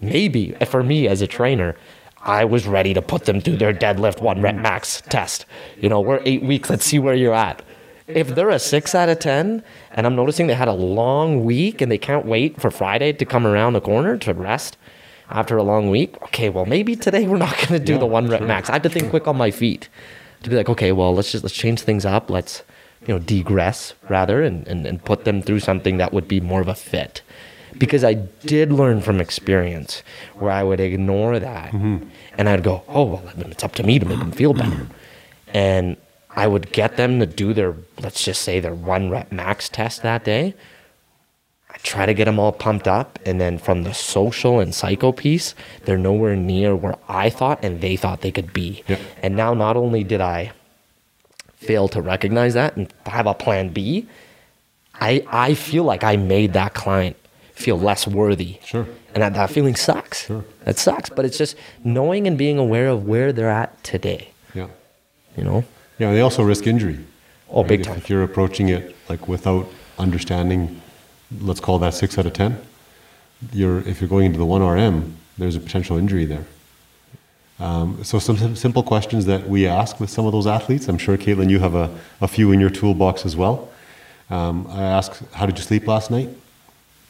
Maybe eh, for me as a trainer, I was ready to put them through their deadlift one rep max test. You know, we're eight weeks, let's see where you're at. If they're a six out of 10, and I'm noticing they had a long week and they can't wait for Friday to come around the corner to rest after a long week, okay, well, maybe today we're not going to do the one rep max. I have to think quick on my feet to be like, okay, well, let's just let's change things up. Let's, you know, degress rather and, and, and put them through something that would be more of a fit because I did learn from experience where I would ignore that mm-hmm. and I'd go, oh, well, then it's up to me to make them feel better. And I would get them to do their, let's just say, their one rep max test that day. I try to get them all pumped up. And then from the social and psycho piece, they're nowhere near where I thought and they thought they could be. Yep. And now not only did I fail to recognize that and have a plan B, I, I feel like I made that client feel less worthy. Sure. And that, that feeling sucks. Sure. That sucks. But it's just knowing and being aware of where they're at today. Yeah. You know? Yeah, they also risk injury. Oh, big If- time. If you're approaching it like without understanding, let's call that six out of ten. You're if you're going into the one RM, there's a potential injury there. Um, so some simple questions that we ask with some of those athletes. I'm sure Kaitlin, you have a, a few in your toolbox as well. Um, I ask, how did you sleep last night?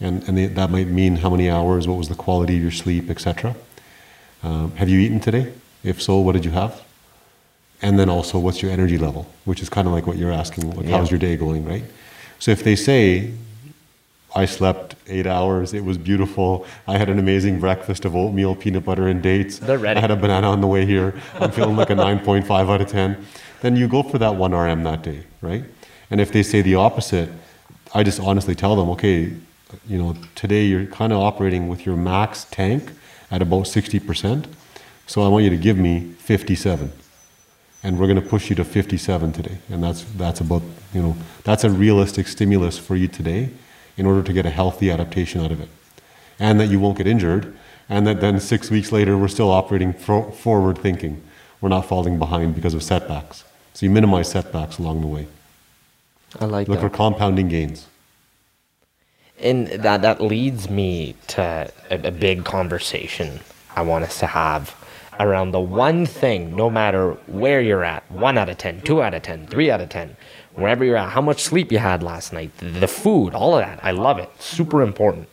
And, and they, that might mean how many hours, what was the quality of your sleep, etc. Um, have you eaten today? If so, what did you have? And then also, what's your energy level? Which is kind of like what you're asking, like, Yeah. how's your day going, right? So if they say, I slept eight hours, it was beautiful, I had an amazing breakfast of oatmeal, peanut butter, and dates, They're ready. I had a banana on the way here, I'm feeling like a 9.5 out of 10, then you go for that 1 RM that day, right? And if they say the opposite, I just honestly tell them, okay, you know, today you're kind of operating with your max tank at about 60%. So I want you to give me 57. And we're going to push you to 57 today. And that's, that's about, you know, that's a realistic stimulus for you today in order to get a healthy adaptation out of it. And that you won't get injured. And that then six weeks later, we're still operating fro- forward thinking. We're not falling behind because of setbacks. So you minimize setbacks along the way. I like Look that. for compounding gains. and that that leads me to a, a big conversation I want us to have around the one thing, no matter where you're at, one out of 10, two out of 10, three out of 10, wherever you're at, how much sleep you had last night, the, food, all of that. I love it. Super important.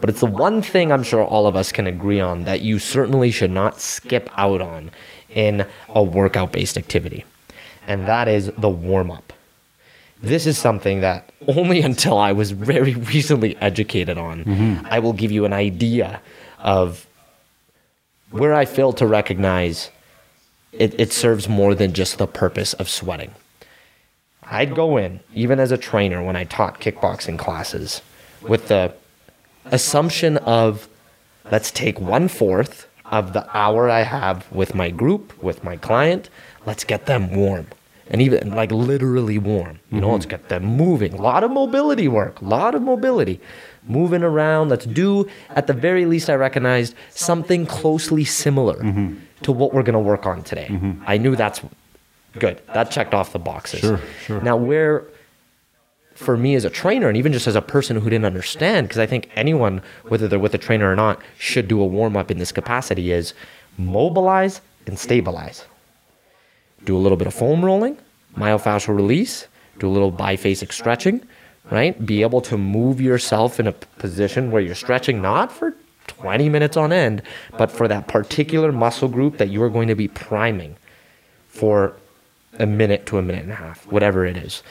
But it's the one thing I'm sure all of us can agree on that you certainly should not skip out on in a workout based activity. And that is the warm up this is something that only (laughs) until I was very recently educated on, mm-hmm. I will give you an idea of where I fail to recognize it, it serves more than just the purpose of sweating. I'd go in, even as a trainer, when I taught kickboxing classes, with the assumption of let's take one fourth of the hour I have with my group, with my client, let's get them warm. And even like literally warm, you know, mm-hmm. let's get them moving. A lot of mobility work, a lot of mobility. Moving around. Let's do, at the very least, I recognized something closely similar mm-hmm. to what we're going to work on today. Mm-hmm. I knew that's Good. That checked off the boxes. Sure, sure. Now, where for me as a trainer, and even just as a person who didn't understand, because I think anyone, whether they're with a trainer or not, should do a warm up in this capacity, is mobilize and stabilize. Do a little bit of foam rolling, myofascial release, do a little biphasic stretching, right? Be able to move yourself in a position where you're stretching not for 20 minutes on end, but for that particular muscle group that you are going to be priming for a minute to a minute and a half, whatever it is.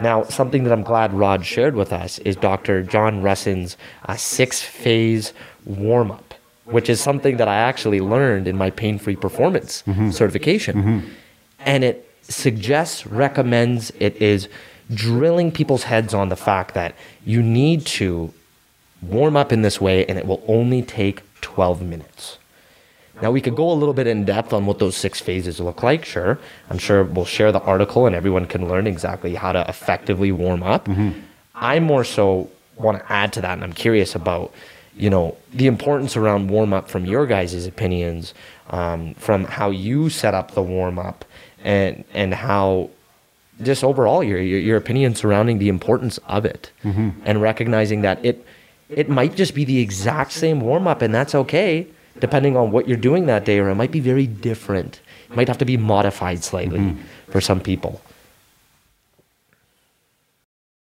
Now, something that I'm glad Raj shared with us is Dr. John Rusin's uh, six phase warm up, which is something that I actually learned in my pain free performance mm-hmm. certification. Mm-hmm. And it suggests, recommends, it is drilling people's heads on the fact that you need to warm up in this way and it will only take 12 minutes. Now, we could go a little bit in depth on what those six phases look like, sure. I'm sure we'll share the article and everyone can learn exactly how to effectively warm up. Mm-hmm. I more so want to add to that, and I'm curious about, you know, the importance around warm up from your guys' opinions, um, from how you set up the warm up, and and how just overall your, your, your opinion surrounding the importance of it, mm-hmm. and recognizing that it it might just be the exact same warm up, and that's okay depending on what you're doing that day, or it might be very different. It might have to be modified slightly mm-hmm. for some people.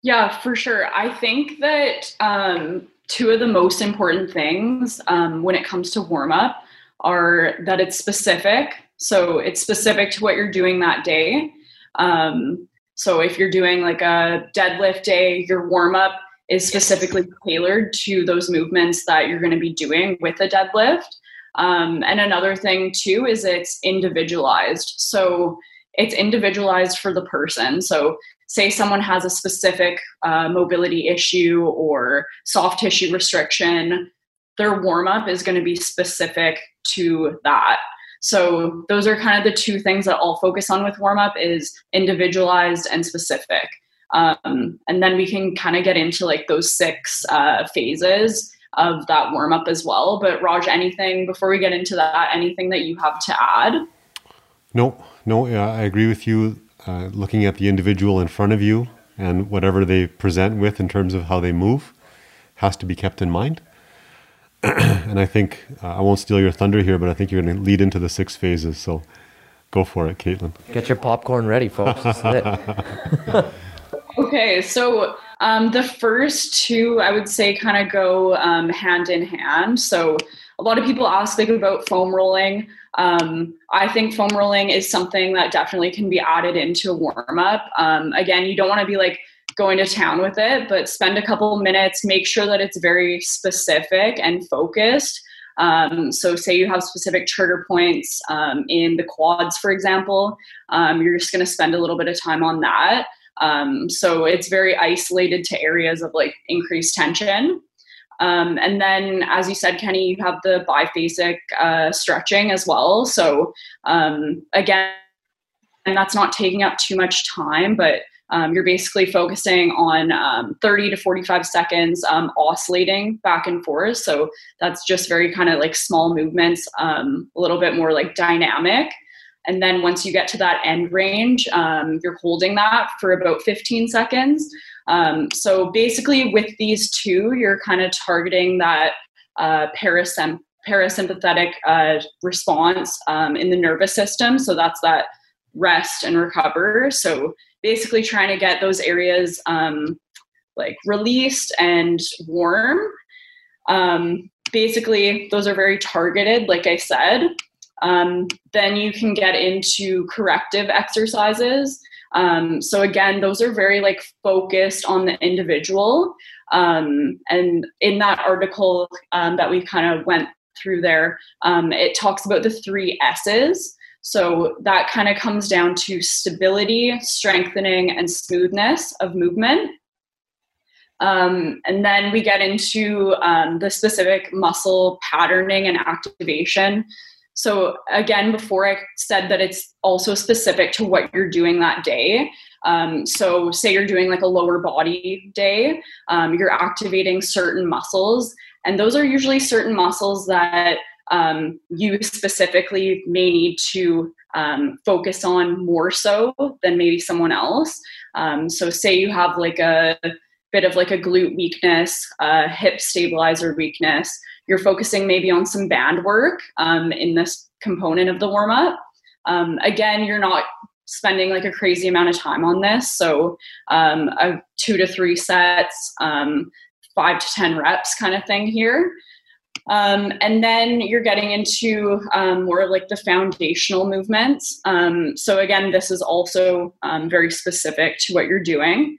Yeah, for sure. I think that um, two of the most important things um, when it comes to warm up are that it's specific. So it's specific to what you're doing that day. Um, so if you're doing like a deadlift day, your warm up is specifically tailored to those movements that you're going to be doing with a deadlift. Um, and another thing too is it's individualized. So it's individualized for the person. So say someone has a specific uh, mobility issue or soft tissue restriction, their warm up is going to be specific to that. So those are kind of the two things that I'll focus on with warm up is individualized and specific. Um, and then we can kind of get into like those six uh, phases of that warm up as well. But Raj, anything before we get into that, anything that you have to add? No, no, I agree with you. Uh, looking at the individual in front of you and whatever they present with in terms of how they move has to be kept in mind. (clears throat) and I think uh, I won't steal your thunder here, but I think you're going to lead into the six phases. So go for it, Kaitlin. Get your popcorn ready, folks. (laughs) Okay, so um, the first two, I would say, kind of go um, hand in hand. So a lot of people ask like about foam rolling. Um, I think foam rolling is something that definitely can be added into a warm up. Um, again, you don't want to be like going to town with it, but spend a couple minutes, make sure that it's very specific and focused. Um, so, say you have specific trigger points um, in the quads, for example, um, you're just going to spend a little bit of time on that. Um, so it's very isolated to areas of like increased tension. Um, and then, as you said, Kenny, you have the biphasic uh, stretching as well. So um, again, and that's not taking up too much time, but um, you're basically focusing on um, 30 to 45 seconds um, oscillating back and forth. So that's just very kind of like small movements, um, a little bit more like dynamic. And then once you get to that end range, um, you're holding that for about 15 seconds. Um, so basically, with these two, you're kind of targeting that uh, parasym- parasympathetic uh, response um, in the nervous system. So that's that rest and recover. So basically, trying to get those areas um, like released and warm. Um, basically, those are very targeted, like I said. Um, then you can get into corrective exercises. Um, so again, those are very like focused on the individual. Um, and in that article um, that we kind of went through there, um, it talks about the three S's. So that kind of comes down to stability, strengthening, and smoothness of movement. Um, and then we get into um, the specific muscle patterning and activation. So, again, before I said that it's also specific to what you're doing that day. Um, so, say you're doing like a lower body day, um, you're activating certain muscles, and those are usually certain muscles that um, you specifically may need to um, focus on more so than maybe someone else. Um, so, say you have like a bit of like a glute weakness, a hip stabilizer weakness, you're focusing maybe on some band work um, in this component of the warm up. Um, again, you're not spending like a crazy amount of time on this. So, um, a two to three sets, um, five to 10 reps kind of thing here. Um, and then you're getting into um, more like the foundational movements. Um, so again, this is also um, very specific to what you're doing.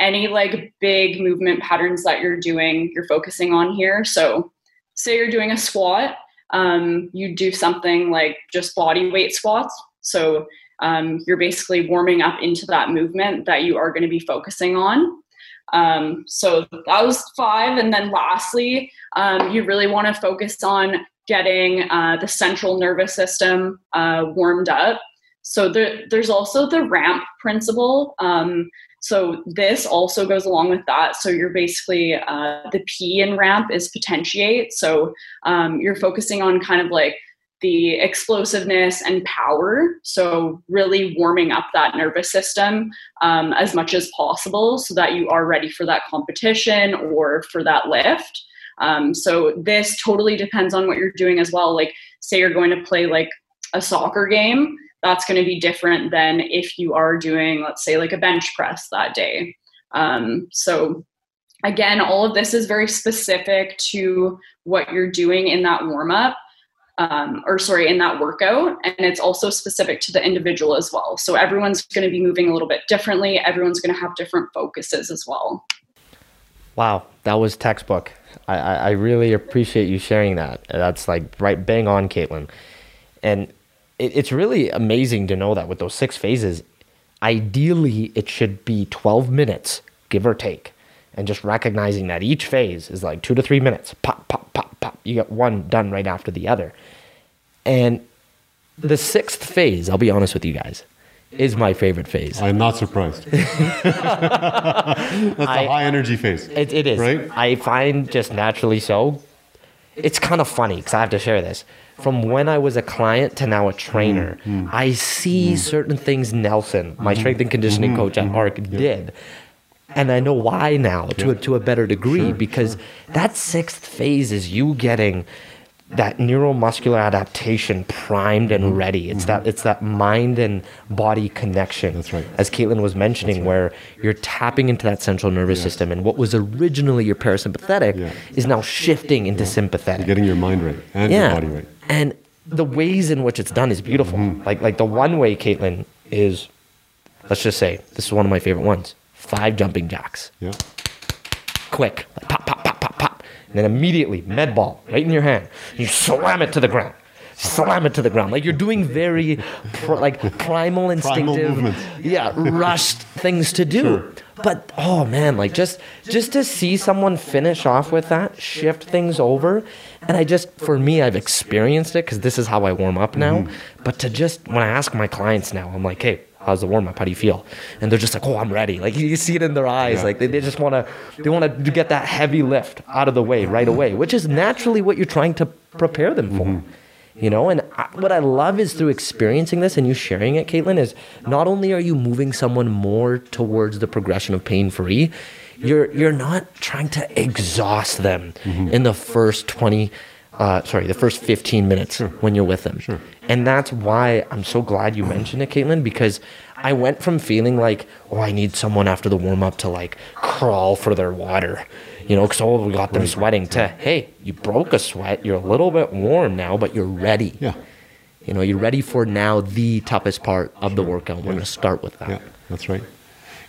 Um, any like big movement patterns that you're doing, you're focusing on here. So say you're doing a squat, um, you do something like just body weight squats. So you're basically warming up into that movement that you are going to be focusing on. Um, so that was five. And then lastly, um, you really want to focus on getting uh, the central nervous system uh, warmed up. So there, there's also the ramp principle. Um, so this also goes along with that. So you're basically uh, the P in ramp is potentiate. So um, you're focusing on kind of like the explosiveness and power. So, really warming up that nervous system um, as much as possible so that you are ready for that competition or for that lift. Um, so, this totally depends on what you're doing as well. Like, say you're going to play like a soccer game, that's going to be different than if you are doing, let's say, like a bench press that day. Um, so, again, all of this is very specific to what you're doing in that warm up um, or sorry, in that workout. And it's also specific to the individual as well. So everyone's going to be moving a little bit differently. Everyone's going to have different focuses as well. Wow, that was textbook. I, I, I really appreciate you sharing that. That's like right bang on, Kaitlin. And it, it's really amazing to know that with those six phases, ideally it should be 12 minutes, give or take. And just recognizing that each phase is like two to three minutes. Pop, pop, pop, pop. You get one done right after the other. And the sixth phase, I'll be honest with you guys, is my favorite phase. I'm not surprised. (laughs) That's I, a high energy phase. It, it is. Right? I find just naturally so. It's kind of funny because I have to share this. From when I was a client to now a trainer, mm, mm, I see mm. certain things Nelson, my mm-hmm. strength and conditioning mm-hmm, coach at ARC, mm-hmm. did. And I know why now to, a, to a better degree sure, because sure. that sixth phase is you getting that neuromuscular adaptation primed and mm-hmm. ready. It's mm-hmm. that it's that mind and body connection. That's right. As Kaitlin was mentioning, right. where you're tapping into that central nervous yes. system, and what was originally your parasympathetic yeah. is now shifting into yeah. sympathetic. You're getting your mind right and yeah. your body right. And the ways in which it's done is beautiful. Mm-hmm. Like like the one way, Kaitlin, is let's just say this is one of my favorite ones: five jumping jacks. Yeah. Quick, like pop, pop, pop, pop, pop and then immediately, med ball right in your hand. You slam it to the ground. Slam it to the ground. Like you're doing very pr- like primal instinctive, primal yeah, rushed things to do. Sure. But oh man, like just just to see someone finish off with that, shift things over, and I just for me I've experienced it because this is how I warm up now. Mm-hmm. But to just when I ask my clients now, I'm like, hey, how's the warm up? How do you feel? And they're just like, oh, I'm ready. Like you see it in their eyes. Yeah. Like they, they just want to, they want to get that heavy lift out of the way right away, which is naturally what you're trying to prepare them for. Mm-hmm. You know, and I, what I love is through experiencing this and you sharing it, Kaitlin, is not only are you moving someone more towards the progression of pain free, you're you're not trying to exhaust them mm-hmm. in the first 20 uh, sorry, the first 15 minutes sure. when you're with them. Sure. And that's why I'm so glad you mentioned it, Kaitlin, because I went from feeling like, oh, I need someone after the warm up to like crawl for their water, you know, because oh, we got them right. sweating, to hey, you broke a sweat, you're a little bit warm now, but you're ready. Yeah. You know, you're ready for now the toughest part of sure. the workout. We're yeah. going to start with that. Yeah, that's right.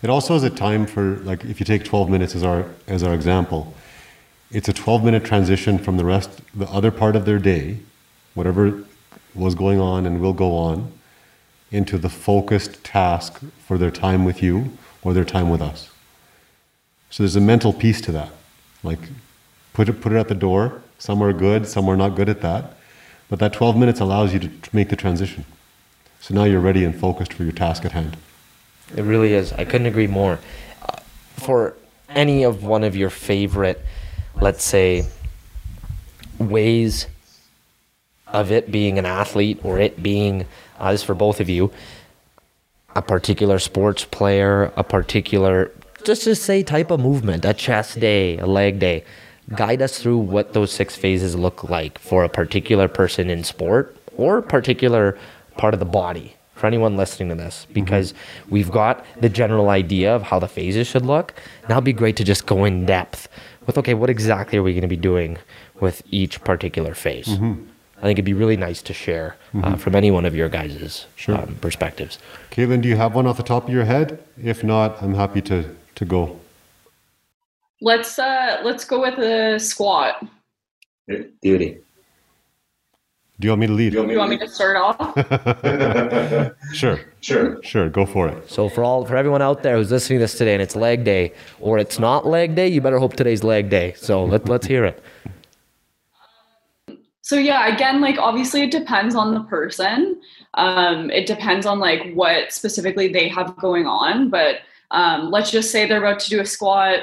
It also is a time for, like, if you take 12 minutes as our, as our example, it's a 12 minute transition from the rest, the other part of their day, whatever was going on and will go on, into the focused task for their time with you or their time with us. So there's a mental piece to that. Like, put it, put it at the door. Some are good, some are not good at that. But that 12 minutes allows you to make the transition. So now you're ready and focused for your task at hand. It really is. I couldn't agree more. Uh, for any of one of your favorite let's say, ways of it being an athlete or it being, uh, this for both of you, a particular sports player, a particular, just to say type of movement, a chest day, a leg day. Guide us through what those six phases look like for a particular person in sport or particular part of the body for anyone listening to this because mm-hmm. we've got the general idea of how the phases should look. Now it'd be great to just go in depth with okay, what exactly are we going to be doing with each particular phase? Mm-hmm. I think it'd be really nice to share uh, mm-hmm. from any one of your guys' sure. um, perspectives. Kaitlin, do you have one off the top of your head? If not, I'm happy to to go. Let's uh let's go with a squat. Beauty. Do you want me to lead? Do you want me, you want me to start off? (laughs) sure. Sure. Sure. Go for it. So for all for everyone out there who's listening to this today and it's leg day or it's not leg day, you better hope today's leg day. So let, let's hear it. So yeah, again, like obviously it depends on the person. Um, it depends on like what specifically they have going on. But um, let's just say they're about to do a squat.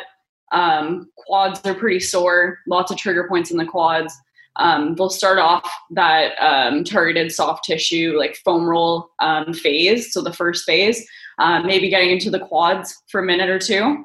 Um, quads are pretty sore, lots of trigger points in the quads. Um, they'll start off that um, targeted soft tissue, like foam roll um, phase. So the first phase, uh, maybe getting into the quads for a minute or two,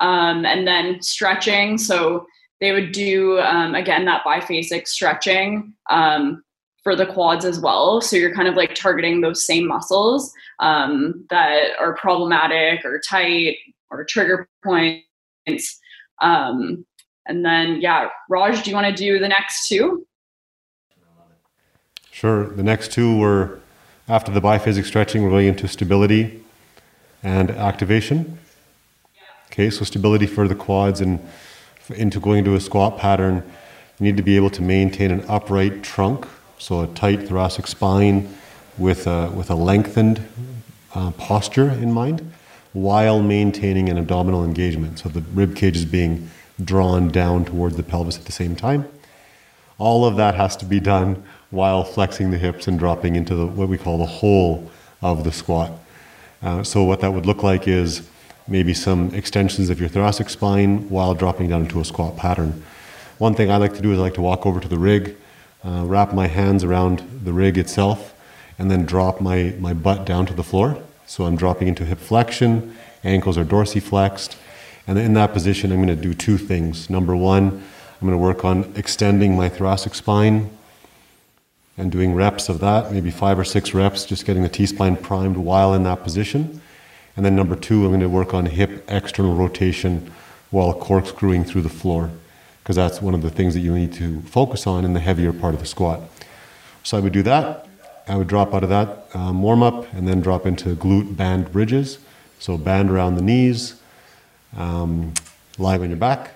um, and then stretching. So they would do um, again that biphasic stretching um, for the quads as well. So you're kind of like targeting those same muscles um, that are problematic or tight or trigger points. Um, and then, yeah, Raj, do you want to do the next two? Sure. The next two were after the biphasic stretching, we're going into stability and activation. Okay, so stability for the quads and into going into a squat pattern, you need to be able to maintain an upright trunk, so a tight thoracic spine with a, with a lengthened uh, posture in mind, while maintaining an abdominal engagement. So the rib cage is being drawn down towards the pelvis at the same time. All of that has to be done while flexing the hips and dropping into the, what we call the hole of the squat. Uh, so what that would look like is maybe some extensions of your thoracic spine while dropping down into a squat pattern. One thing I like to do is I like to walk over to the rig, uh, wrap my hands around the rig itself, and then drop my, my butt down to the floor. So I'm dropping into hip flexion, ankles are dorsiflexed, and in that position I'm going to do two things. Number one, I'm going to work on extending my thoracic spine and doing reps of that, maybe five or six reps, just getting the T spine primed while in that position. And then number two, I'm going to work on hip external rotation while corkscrewing through the floor, because that's one of the things that you need to focus on in the heavier part of the squat. So I would do that. I would drop out of that um, warm up and then drop into glute band bridges. So band around the knees, um, lying on your back,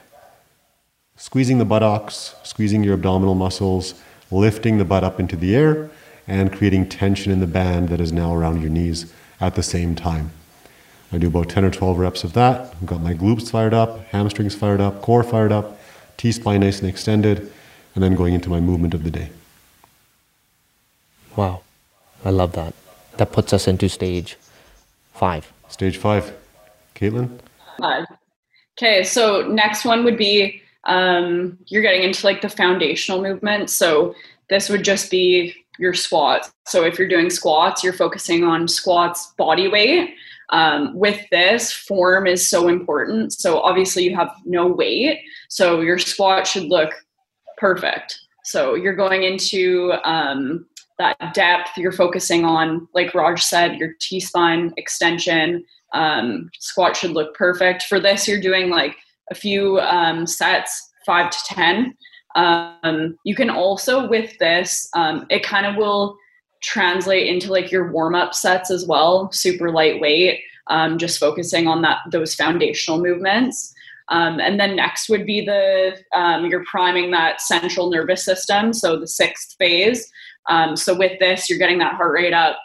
squeezing the buttocks, squeezing your abdominal muscles, lifting the butt up into the air, and creating tension in the band that is now around your knees at the same time. I do about 10 or 12 reps of that. I've got my glutes fired up, hamstrings fired up, core fired up, T spine nice and extended, and then going into my movement of the day. Wow. I love that. That puts us into stage five. Stage five. Kaitlin? Okay, so next one would be um, you're getting into like the foundational movement. So this would just be your squats. So if you're doing squats, you're focusing on squats body weight. Um, with this, form is so important. So obviously you have no weight, so your squat should look perfect. So you're going into um, that depth. You're focusing on, like Raj said, your T spine extension. Um, squat should look perfect. For this, you're doing like a few um, sets, five to ten. Um, you can also with this, um, it kind of will translate into like your warm up sets as well, super lightweight, um, just focusing on that those foundational movements. Um, and then next would be the you're priming that central nervous system, so the sixth phase. So with this, you're getting that heart rate up.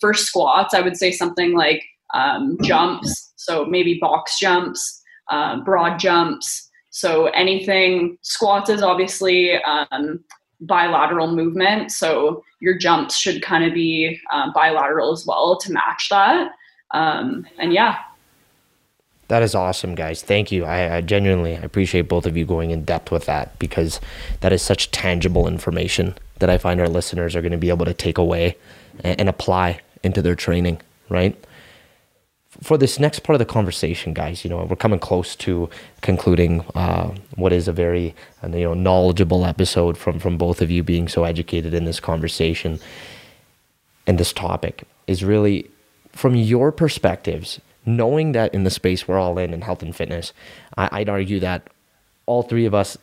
For squats, I would say something like um, jumps, so maybe box jumps, uh, broad jumps. So anything squats is obviously um, bilateral movement. So your jumps should kind of be uh, bilateral as well to match that. Um, and yeah. That is awesome, guys. Thank you. I, I genuinely appreciate both of you going in depth with that because that is such tangible information that I find our listeners are going to be able to take away and, and apply into their training, right? For this next part of the conversation, guys, you know, we're coming close to concluding uh, what is a very uh, you know knowledgeable episode from from both of you being so educated in this conversation and this topic is really from your perspectives knowing that in the space we're all in in health and fitness, I, would argue that all three of us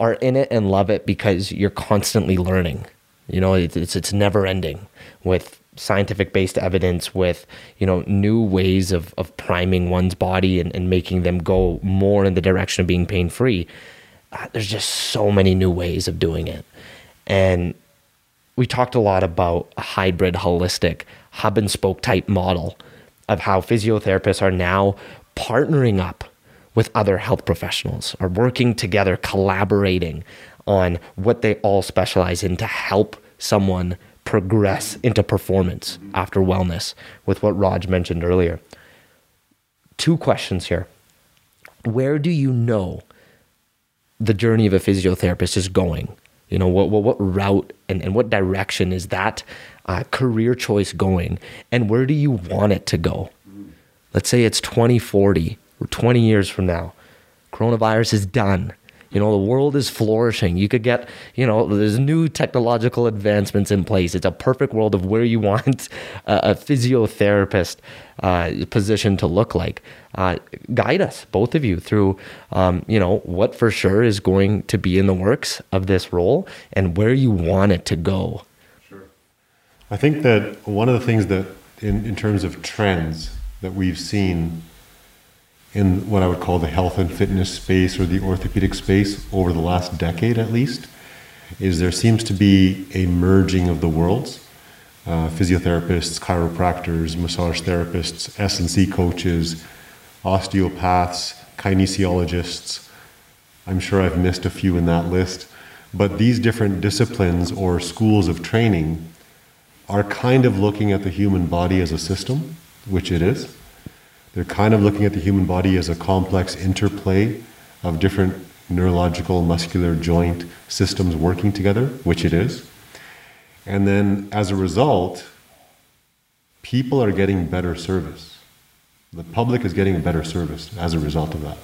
are in it and love it because you're constantly learning. You know, it's it's, it's never ending with scientific based evidence with you know new ways of, of priming one's body and, and making them go more in the direction of being pain free uh, there's just so many new ways of doing it. And we talked a lot about a hybrid holistic hub and spoke type model of how physiotherapists are now partnering up with other health professionals, are working together, collaborating on what they all specialize in to help someone progress into performance after wellness, with what Raj mentioned earlier. Two questions here. Where do you know the journey of a physiotherapist is going? You know, what, what, what route and, and what direction is that uh, career choice going? And where do you want it to go? Let's say it's 2040 or 20 years from now. Coronavirus is done. You know, the world is flourishing. You could get, you know, there's new technological advancements in place. It's a perfect world of where you (laughs) want a, a physiotherapist uh, position to look like. Uh, guide us, both of you, through, um, you know, what for sure is going to be in the works of this role and where you want it to go. Sure. I think that one of the things that, in, in terms of trends that we've seen in what I would call the health and fitness space or the orthopedic space over the last decade at least is there seems to be a merging of the worlds. Uh, physiotherapists, chiropractors, massage therapists, S&C coaches, osteopaths, kinesiologists. I'm sure I've missed a few in that list. But these different disciplines or schools of training are kind of looking at the human body as a system, which it is they're kind of looking at the human body as a complex interplay of different neurological, muscular, joint systems working together, which it is. And then as a result, people are getting better service. The public is getting a better service as a result of that.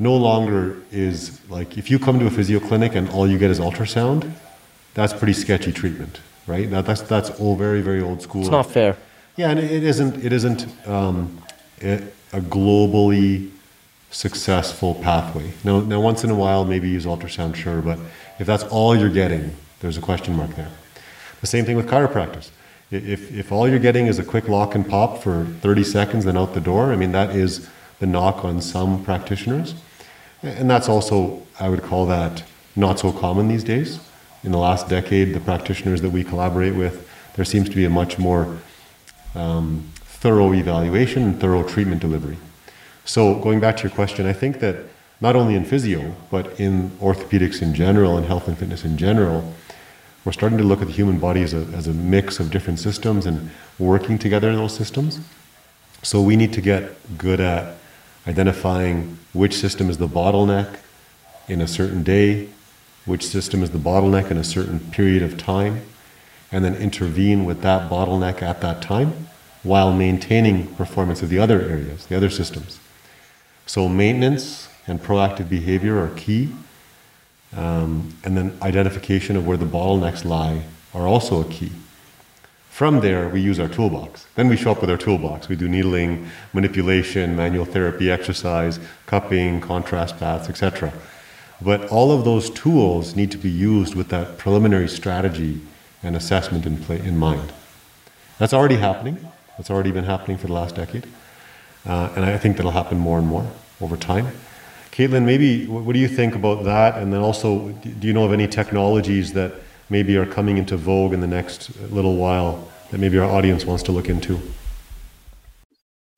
No longer is like if you come to a physio clinic and all you get is ultrasound, that's pretty sketchy treatment, right? That, that's that's all very very old school. It's not fair. Yeah, and it isn't. It isn't um, a globally successful pathway. Now, now, once in a while, maybe use ultrasound, sure, but if that's all you're getting, there's a question mark there. The same thing with chiropractors. If, if all you're getting is a quick lock and pop for 30 seconds, then out the door, I mean, that is the knock on some practitioners. And that's also, I would call that not so common these days. In the last decade, the practitioners that we collaborate with, there seems to be a much more um, thorough evaluation and thorough treatment delivery. So, going back to your question, I think that not only in physio, but in orthopedics in general and health and fitness in general, we're starting to look at the human body as a, as a mix of different systems and working together in those systems. So, we need to get good at identifying which system is the bottleneck in a certain day, which system is the bottleneck in a certain period of time, and then intervene with that bottleneck at that time while maintaining performance of the other areas, the other systems. So maintenance and proactive behavior are key. Um, and then identification of where the bottlenecks lie are also a key. From there, we use our toolbox. Then we show up with our toolbox. We do needling, manipulation, manual therapy, exercise, cupping, contrast baths, etc. But all of those tools need to be used with that preliminary strategy and assessment in, play, in mind. That's already happening. That's already been happening for the last decade. Uh, and I think that'll happen more and more over time. Kaitlin, maybe what do you think about that? And then also, do you know of any technologies that maybe are coming into vogue in the next little while that maybe our audience wants to look into?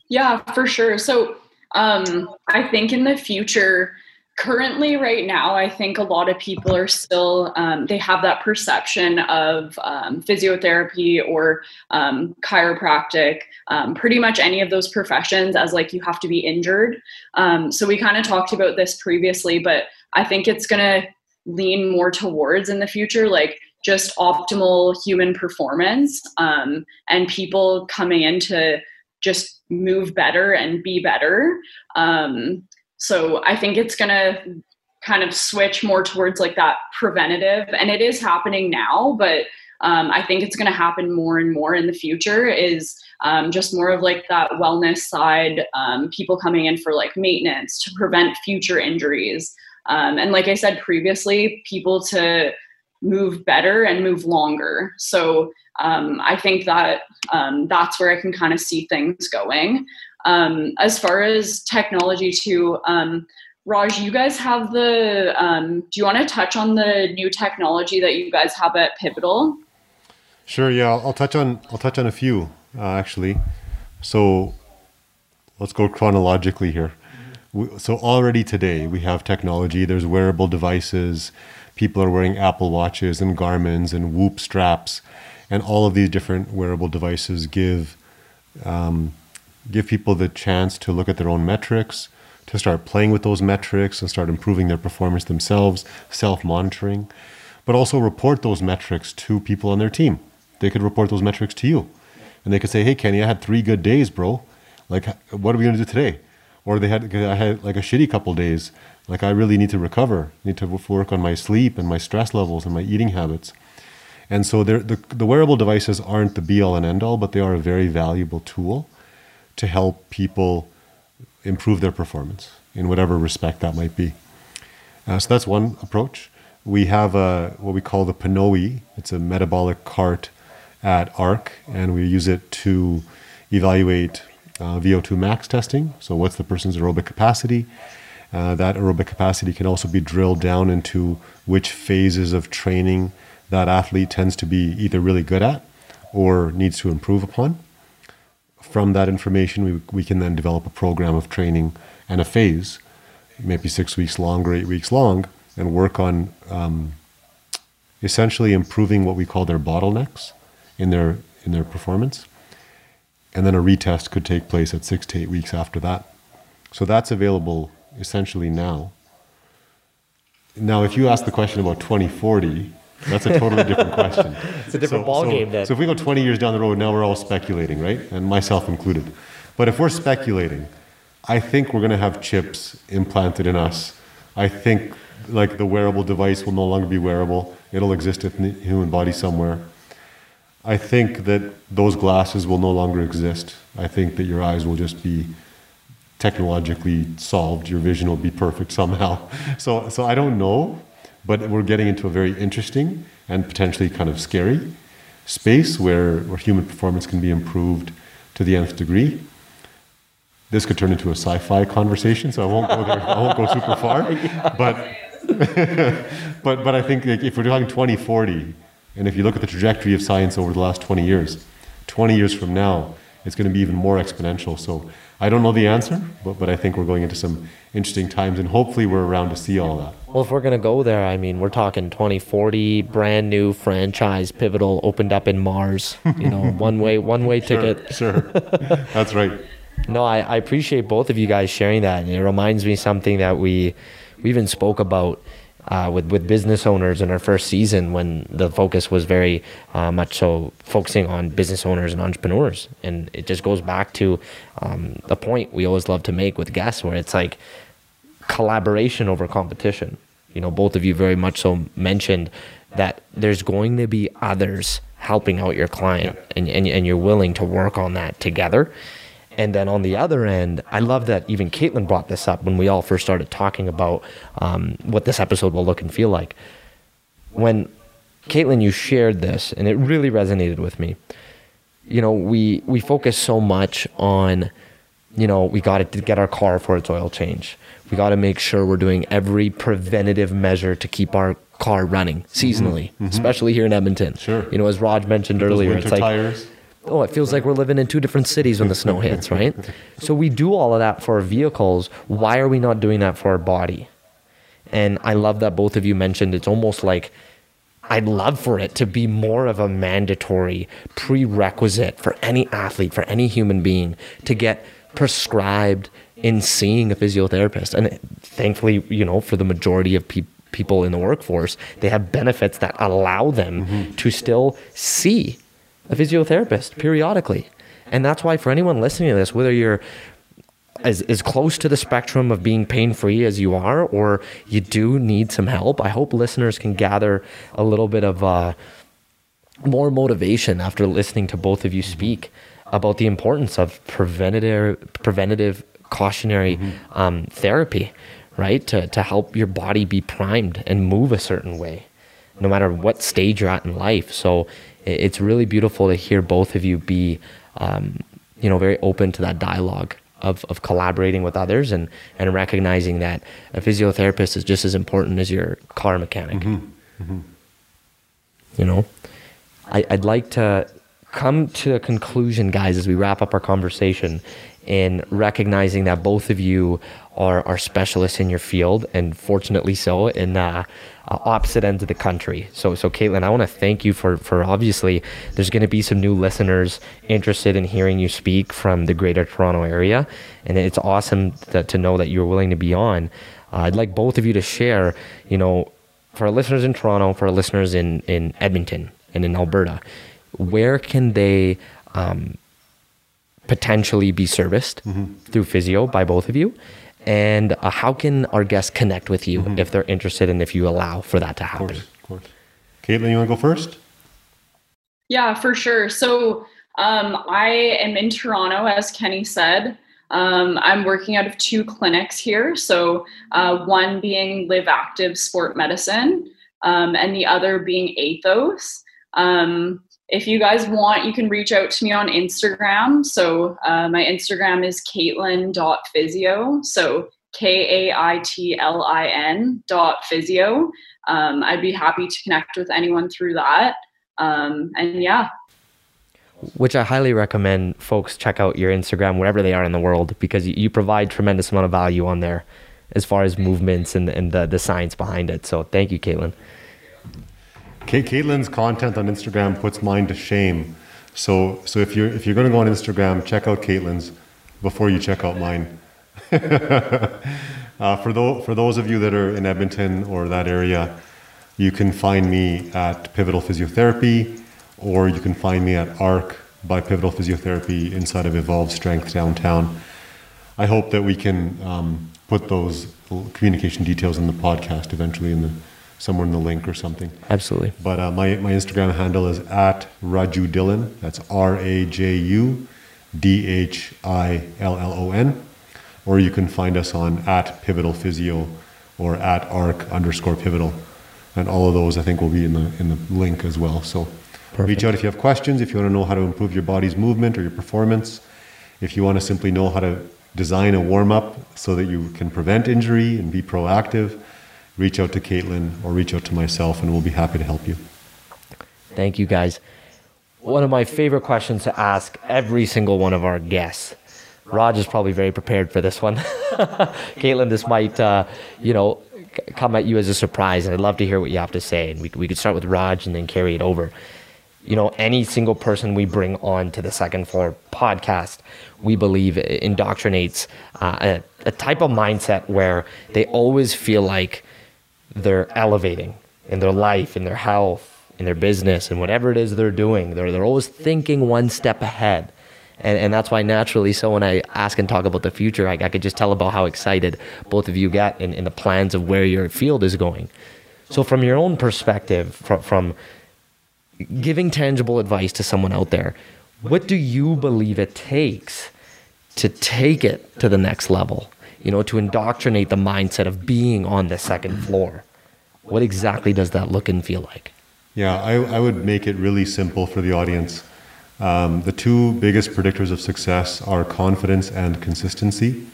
Yeah, for sure. So um, I think in the future, currently right now i think a lot of people are still um, they have that perception of um, physiotherapy or um, chiropractic um, pretty much any of those professions as like you have to be injured. Um, so we kind of talked about this previously but i think it's going to lean more towards in the future like just optimal human performance um, and people coming in to just move better and be better. Um, so I think it's going to kind of switch more towards like that preventative, and it is happening now, but um, I think it's going to happen more and more in the future. Is um, just more of like that wellness side, um, people coming in for like maintenance to prevent future injuries, um, and like I said previously, people to move better and move longer. So um, I think that um, that's where I can kind of see things going. Um, as far as technology too, um, Raj, you guys have the. Um, do you want to touch on the new technology that you guys have at Pivotal? Sure. Yeah, I'll, touch on. I'll touch on a few uh, actually. So let's go chronologically here. We, so already today we have technology. There's wearable devices. People are wearing Apple watches and Garmin's and Whoop straps, and all of these different wearable devices give um, give people the chance to look at their own metrics, to start playing with those metrics and start improving their performance themselves, self monitoring, but also report those metrics to people on their team. They could report those metrics to you. And they could say, hey, Kenny, I had three good days, bro. Like, what are we going to do today? Or they had, I had like a shitty couple days. Like, I really need to recover, need to work on my sleep and my stress levels and my eating habits. And so the, the wearable devices aren't the be all and end all, but they are a very valuable tool to help people improve their performance in whatever respect that might be. Uh, so that's one approach. We have a, what we call the PNOE. It's a metabolic cart at ARC, and we use it to evaluate uh, VO2 max testing. So, what's the person's aerobic capacity? Uh, that aerobic capacity can also be drilled down into which phases of training that athlete tends to be either really good at or needs to improve upon from that information, we, we can then develop a program of training and a phase, maybe six weeks long or eight weeks long, and work on um, essentially improving what we call their bottlenecks in their in their performance. And then a retest could take place at six to eight weeks after that. So that's available essentially now. Now, if you ask the question about 2040, that's a totally different (laughs) question. it's a different so, ball so. Then. So if we go 20 years down the road, now we're all speculating, right? And myself included. But if we're speculating, I think we're going to have chips implanted in us. I think like the wearable device will no longer be wearable. It'll exist in the human body somewhere. I think that those glasses will no longer exist. I think that your eyes will just be technologically solved. Your vision will be perfect somehow. (laughs) So, so I don't know but we're getting into a very interesting and potentially kind of scary space where, where human performance can be improved to the nth degree. This could turn into a sci-fi conversation, so I won't go there. I won't go super far. (laughs) But (laughs) but but I think like, if we're talking 2040, and if you look at the trajectory of science over the last 20 years, 20 years from now, it's going to be even more exponential. So I don't know the answer, but, but I think we're going into some interesting times, and hopefully we're around to see all that. Well, if we're going to go there, I mean, we're talking 2040, brand new franchise, pivotal, opened up in Mars. You know, (laughs) one way, one way ticket. Sure, that's right. No, I, I appreciate both of you guys sharing that, and it reminds me something that we we even spoke about uh, with with business owners in our first season when the focus was very uh, much so focusing on business owners and entrepreneurs, and it just goes back to um, the point we always love to make with guests, where it's like collaboration over competition. You know, both of you very much so mentioned that there's going to be others helping out your client, yeah. and, and and you're willing to work on that together. And then on the other end, I love that even Kaitlin brought this up when we all first started talking about um, what this episode will look and feel like. When Kaitlin, you shared this, and it really resonated with me. You know, we we focus so much on, you know, we got to get our car for its oil change. We got to make sure we're doing every preventative measure to keep our car running seasonally, mm-hmm. especially here in Edmonton. Sure. You know, as Raj mentioned earlier, it's like tires oh, it feels like we're living in two different cities when the snow hits, right? So we do all of that for our vehicles. Why are we not doing that for our body? And I love that both of you mentioned it's almost like I'd love for it to be more of a mandatory prerequisite for any athlete, for any human being to get prescribed in seeing a physiotherapist. And thankfully, you know, for the majority of people, people in the workforce, they have benefits that allow them mm-hmm. to still see a physiotherapist periodically. And that's why, for anyone listening to this, whether you're as, as close to the spectrum of being pain free as you are, or you do need some help, I hope listeners can gather a little bit of uh, more motivation after listening to both of you speak about the importance of preventative, preventative cautionary mm-hmm. um, therapy, right? To, to help your body be primed and move a certain way, no matter what stage you're at in life. So it's really beautiful to hear both of you be, um, you know, very open to that dialogue of, of collaborating with others and, and recognizing that a physiotherapist is just as important as your car mechanic. Mm-hmm. Mm-hmm. You know, I, I'd like to come to a conclusion, guys, as we wrap up our conversation in recognizing that both of you are, are specialists in your field and fortunately so in uh, opposite ends of the country. So, so Kaitlin, I want to thank you for, for obviously there's going to be some new listeners interested in hearing you speak from the greater Toronto area. And it's awesome to, to know that you're willing to be on. Uh, I'd like both of you to share, you know, for our listeners in Toronto, for our listeners in, in Edmonton and in Alberta, where can they um, potentially be serviced mm-hmm. through physio by both of you? And uh, how can our guests connect with you mm-hmm. if they're interested and if you allow for that to happen? Of course, of course. Kaitlin, you want to go first? Yeah, for sure. So um, I am in Toronto, as Kenny said. Um, I'm working out of two clinics here. So uh, one being Live Active Sport Medicine, um, and the other being Athos. Um, if you guys want, you can reach out to me on Instagram. So uh, my Instagram is kaitlin.physio. So K A I T L I N dot physio. Um, I'd be happy to connect with anyone through that. Um, and yeah. Which I highly recommend folks check out your Instagram wherever they are in the world because you provide tremendous amount of value on there as far as movements and, and the, the science behind it. So thank you, Kaitlin. Kaitlin's content on Instagram puts mine to shame. So, so if you're if you're going to go on Instagram, check out Kaitlin's before you check out mine. (laughs) uh, for those for those of you that are in Edmonton or that area, you can find me at Pivotal Physiotherapy, or you can find me at ARC by Pivotal Physiotherapy inside of Evolve Strength downtown. I hope that we can um, put those communication details in the podcast eventually in the somewhere in the link or something. Absolutely. But uh, my, my Instagram handle is at Raju Dhillon. That's R A J U D H I L L O N. Or you can find us on at Pivotal Physio or at arc underscore pivotal. And all of those I think will be in the in the link as well. So Perfect. reach out if you have questions, if you want to know how to improve your body's movement or your performance, if you want to simply know how to design a warm up so that you can prevent injury and be proactive reach out to Kaitlin or reach out to myself, and we'll be happy to help you. Thank you, guys. One of my favorite questions to ask every single one of our guests. Raj is probably very prepared for this one. (laughs) Kaitlin, this might, uh, you know, come at you as a surprise, and I'd love to hear what you have to say. And we, we could start with Raj and then carry it over. You know, any single person we bring on to the second floor podcast, we believe indoctrinates uh, a, a type of mindset where they always feel like they're elevating in their life, in their health, in their business, and whatever it is they're doing. They're, they're always thinking one step ahead. And, and that's why naturally, so when I ask and talk about the future, I, I could just tell about how excited both of you get in, in the plans of where your field is going. So, from your own perspective, from, from giving tangible advice to someone out there, what do you believe it takes to take it to the next level? You know, to indoctrinate the mindset of being on the second floor. What exactly does that look and feel like? Yeah, I, I would make it really simple for the audience. Um, the two biggest predictors of success are confidence and consistency.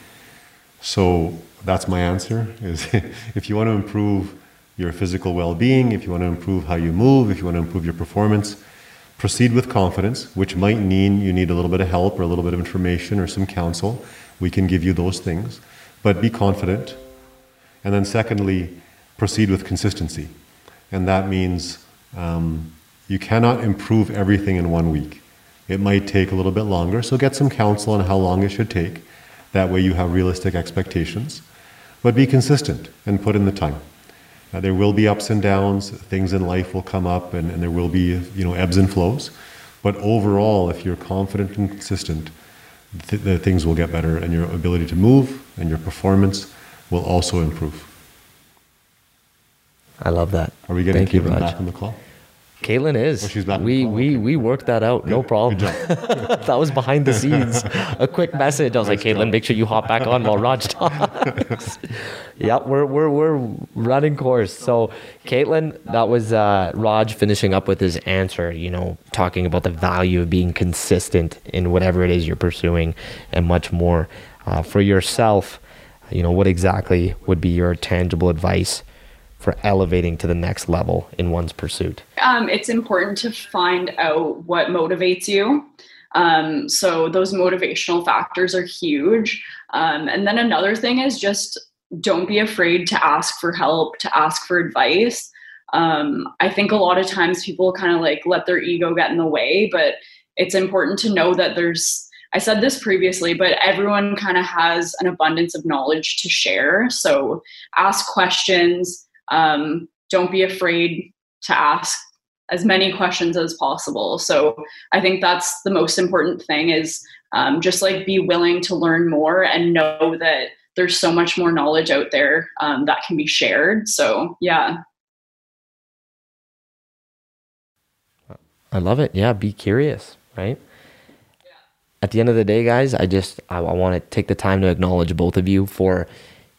So that's my answer is (laughs) if you want to improve your physical well-being, if you want to improve how you move, if you want to improve your performance, proceed with confidence, which might mean you need a little bit of help or a little bit of information or some counsel. We can give you those things but be confident. And then, secondly, proceed with consistency. And that means um, you cannot improve everything in one week. It might take a little bit longer, so get some counsel on how long it should take. That way you have realistic expectations. But be consistent and put in the time. Uh, there will be ups and downs, things in life will come up, and, and there will be you know ebbs and flows. But overall, if you're confident and consistent, th- the things will get better, and your ability to move and your performance will also improve. I love that. Are we getting Thank you, back on the call? Kaitlin is. Oh, she's back. We Oh, we okay. we worked that out. No problem. Good (laughs) that was behind the scenes. A quick message. I was like, Nice Kaitlin, job. make sure you hop back on while Raj talks. (laughs) yep, we're we're we're running course. So, Kaitlin, that was uh, Raj finishing up with his answer. You know, talking about the value of being consistent in whatever it is you're pursuing, and much more. Uh, for yourself, you know, what exactly would be your tangible advice for elevating to the next level in one's pursuit? Um, it's important to find out what motivates you. Um, so those motivational factors are huge. Um, and then another thing is just don't be afraid to ask for help, to ask for advice. Um, I think a lot of times people kind of like let their ego get in the way, but it's important to know that there's I said this previously, but everyone kind of has an abundance of knowledge to share. So ask questions. Um, don't be afraid to ask as many questions as possible. So I think that's the most important thing is um, just like be willing to learn more and know that there's so much more knowledge out there um, that can be shared. So yeah, I love it. Yeah, be curious, right? At the end of the day, guys, I just I, I want to take the time to acknowledge both of you for,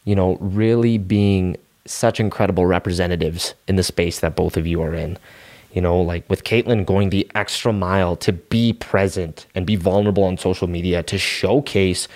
you know, really being such incredible representatives in the space that both of you are in. You know, like with Kaitlin going the extra mile to be present and be vulnerable on social media to showcase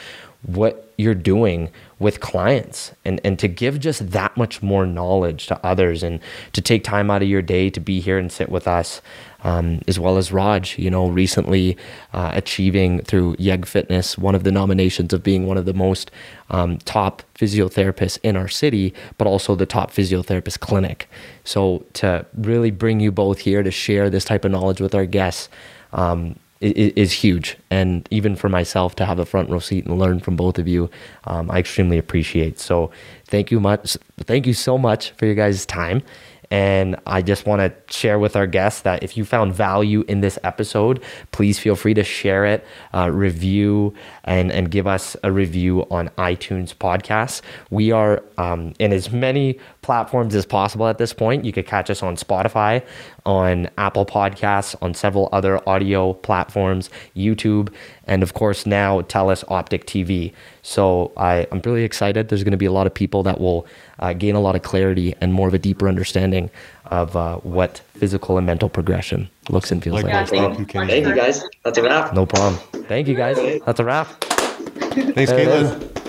what you're doing with clients and, and to give just that much more knowledge to others and to take time out of your day to be here and sit with us um, as well as Raj, you know, recently uh, achieving through Yeg Fitness one of the nominations of being one of the most um, top physiotherapists in our city, but also the top physiotherapist clinic. So to really bring you both here to share this type of knowledge with our guests um, i- i- is huge. And even for myself to have a front row seat and learn from both of you, um, I extremely appreciate. So thank you much. Thank you so much for your guys' time. And I just want to share with our guests that if you found value in this episode, please feel free to share it, uh, review, and, and give us a review on iTunes podcasts. We are um, in as many platforms as possible at this point. You could catch us on Spotify, on Apple Podcasts, on several other audio platforms, YouTube, and of course now Telus Optik TV. So I, I'm really excited. There's going to be a lot of people that will uh, gain a lot of clarity and more of a deeper understanding of uh, what physical and mental progression looks and feels like. Likewise, Yeah, thank you, Thank you guys. That's a wrap. No problem. Thank you guys. That's a wrap. Thanks, There Kaitlin. is.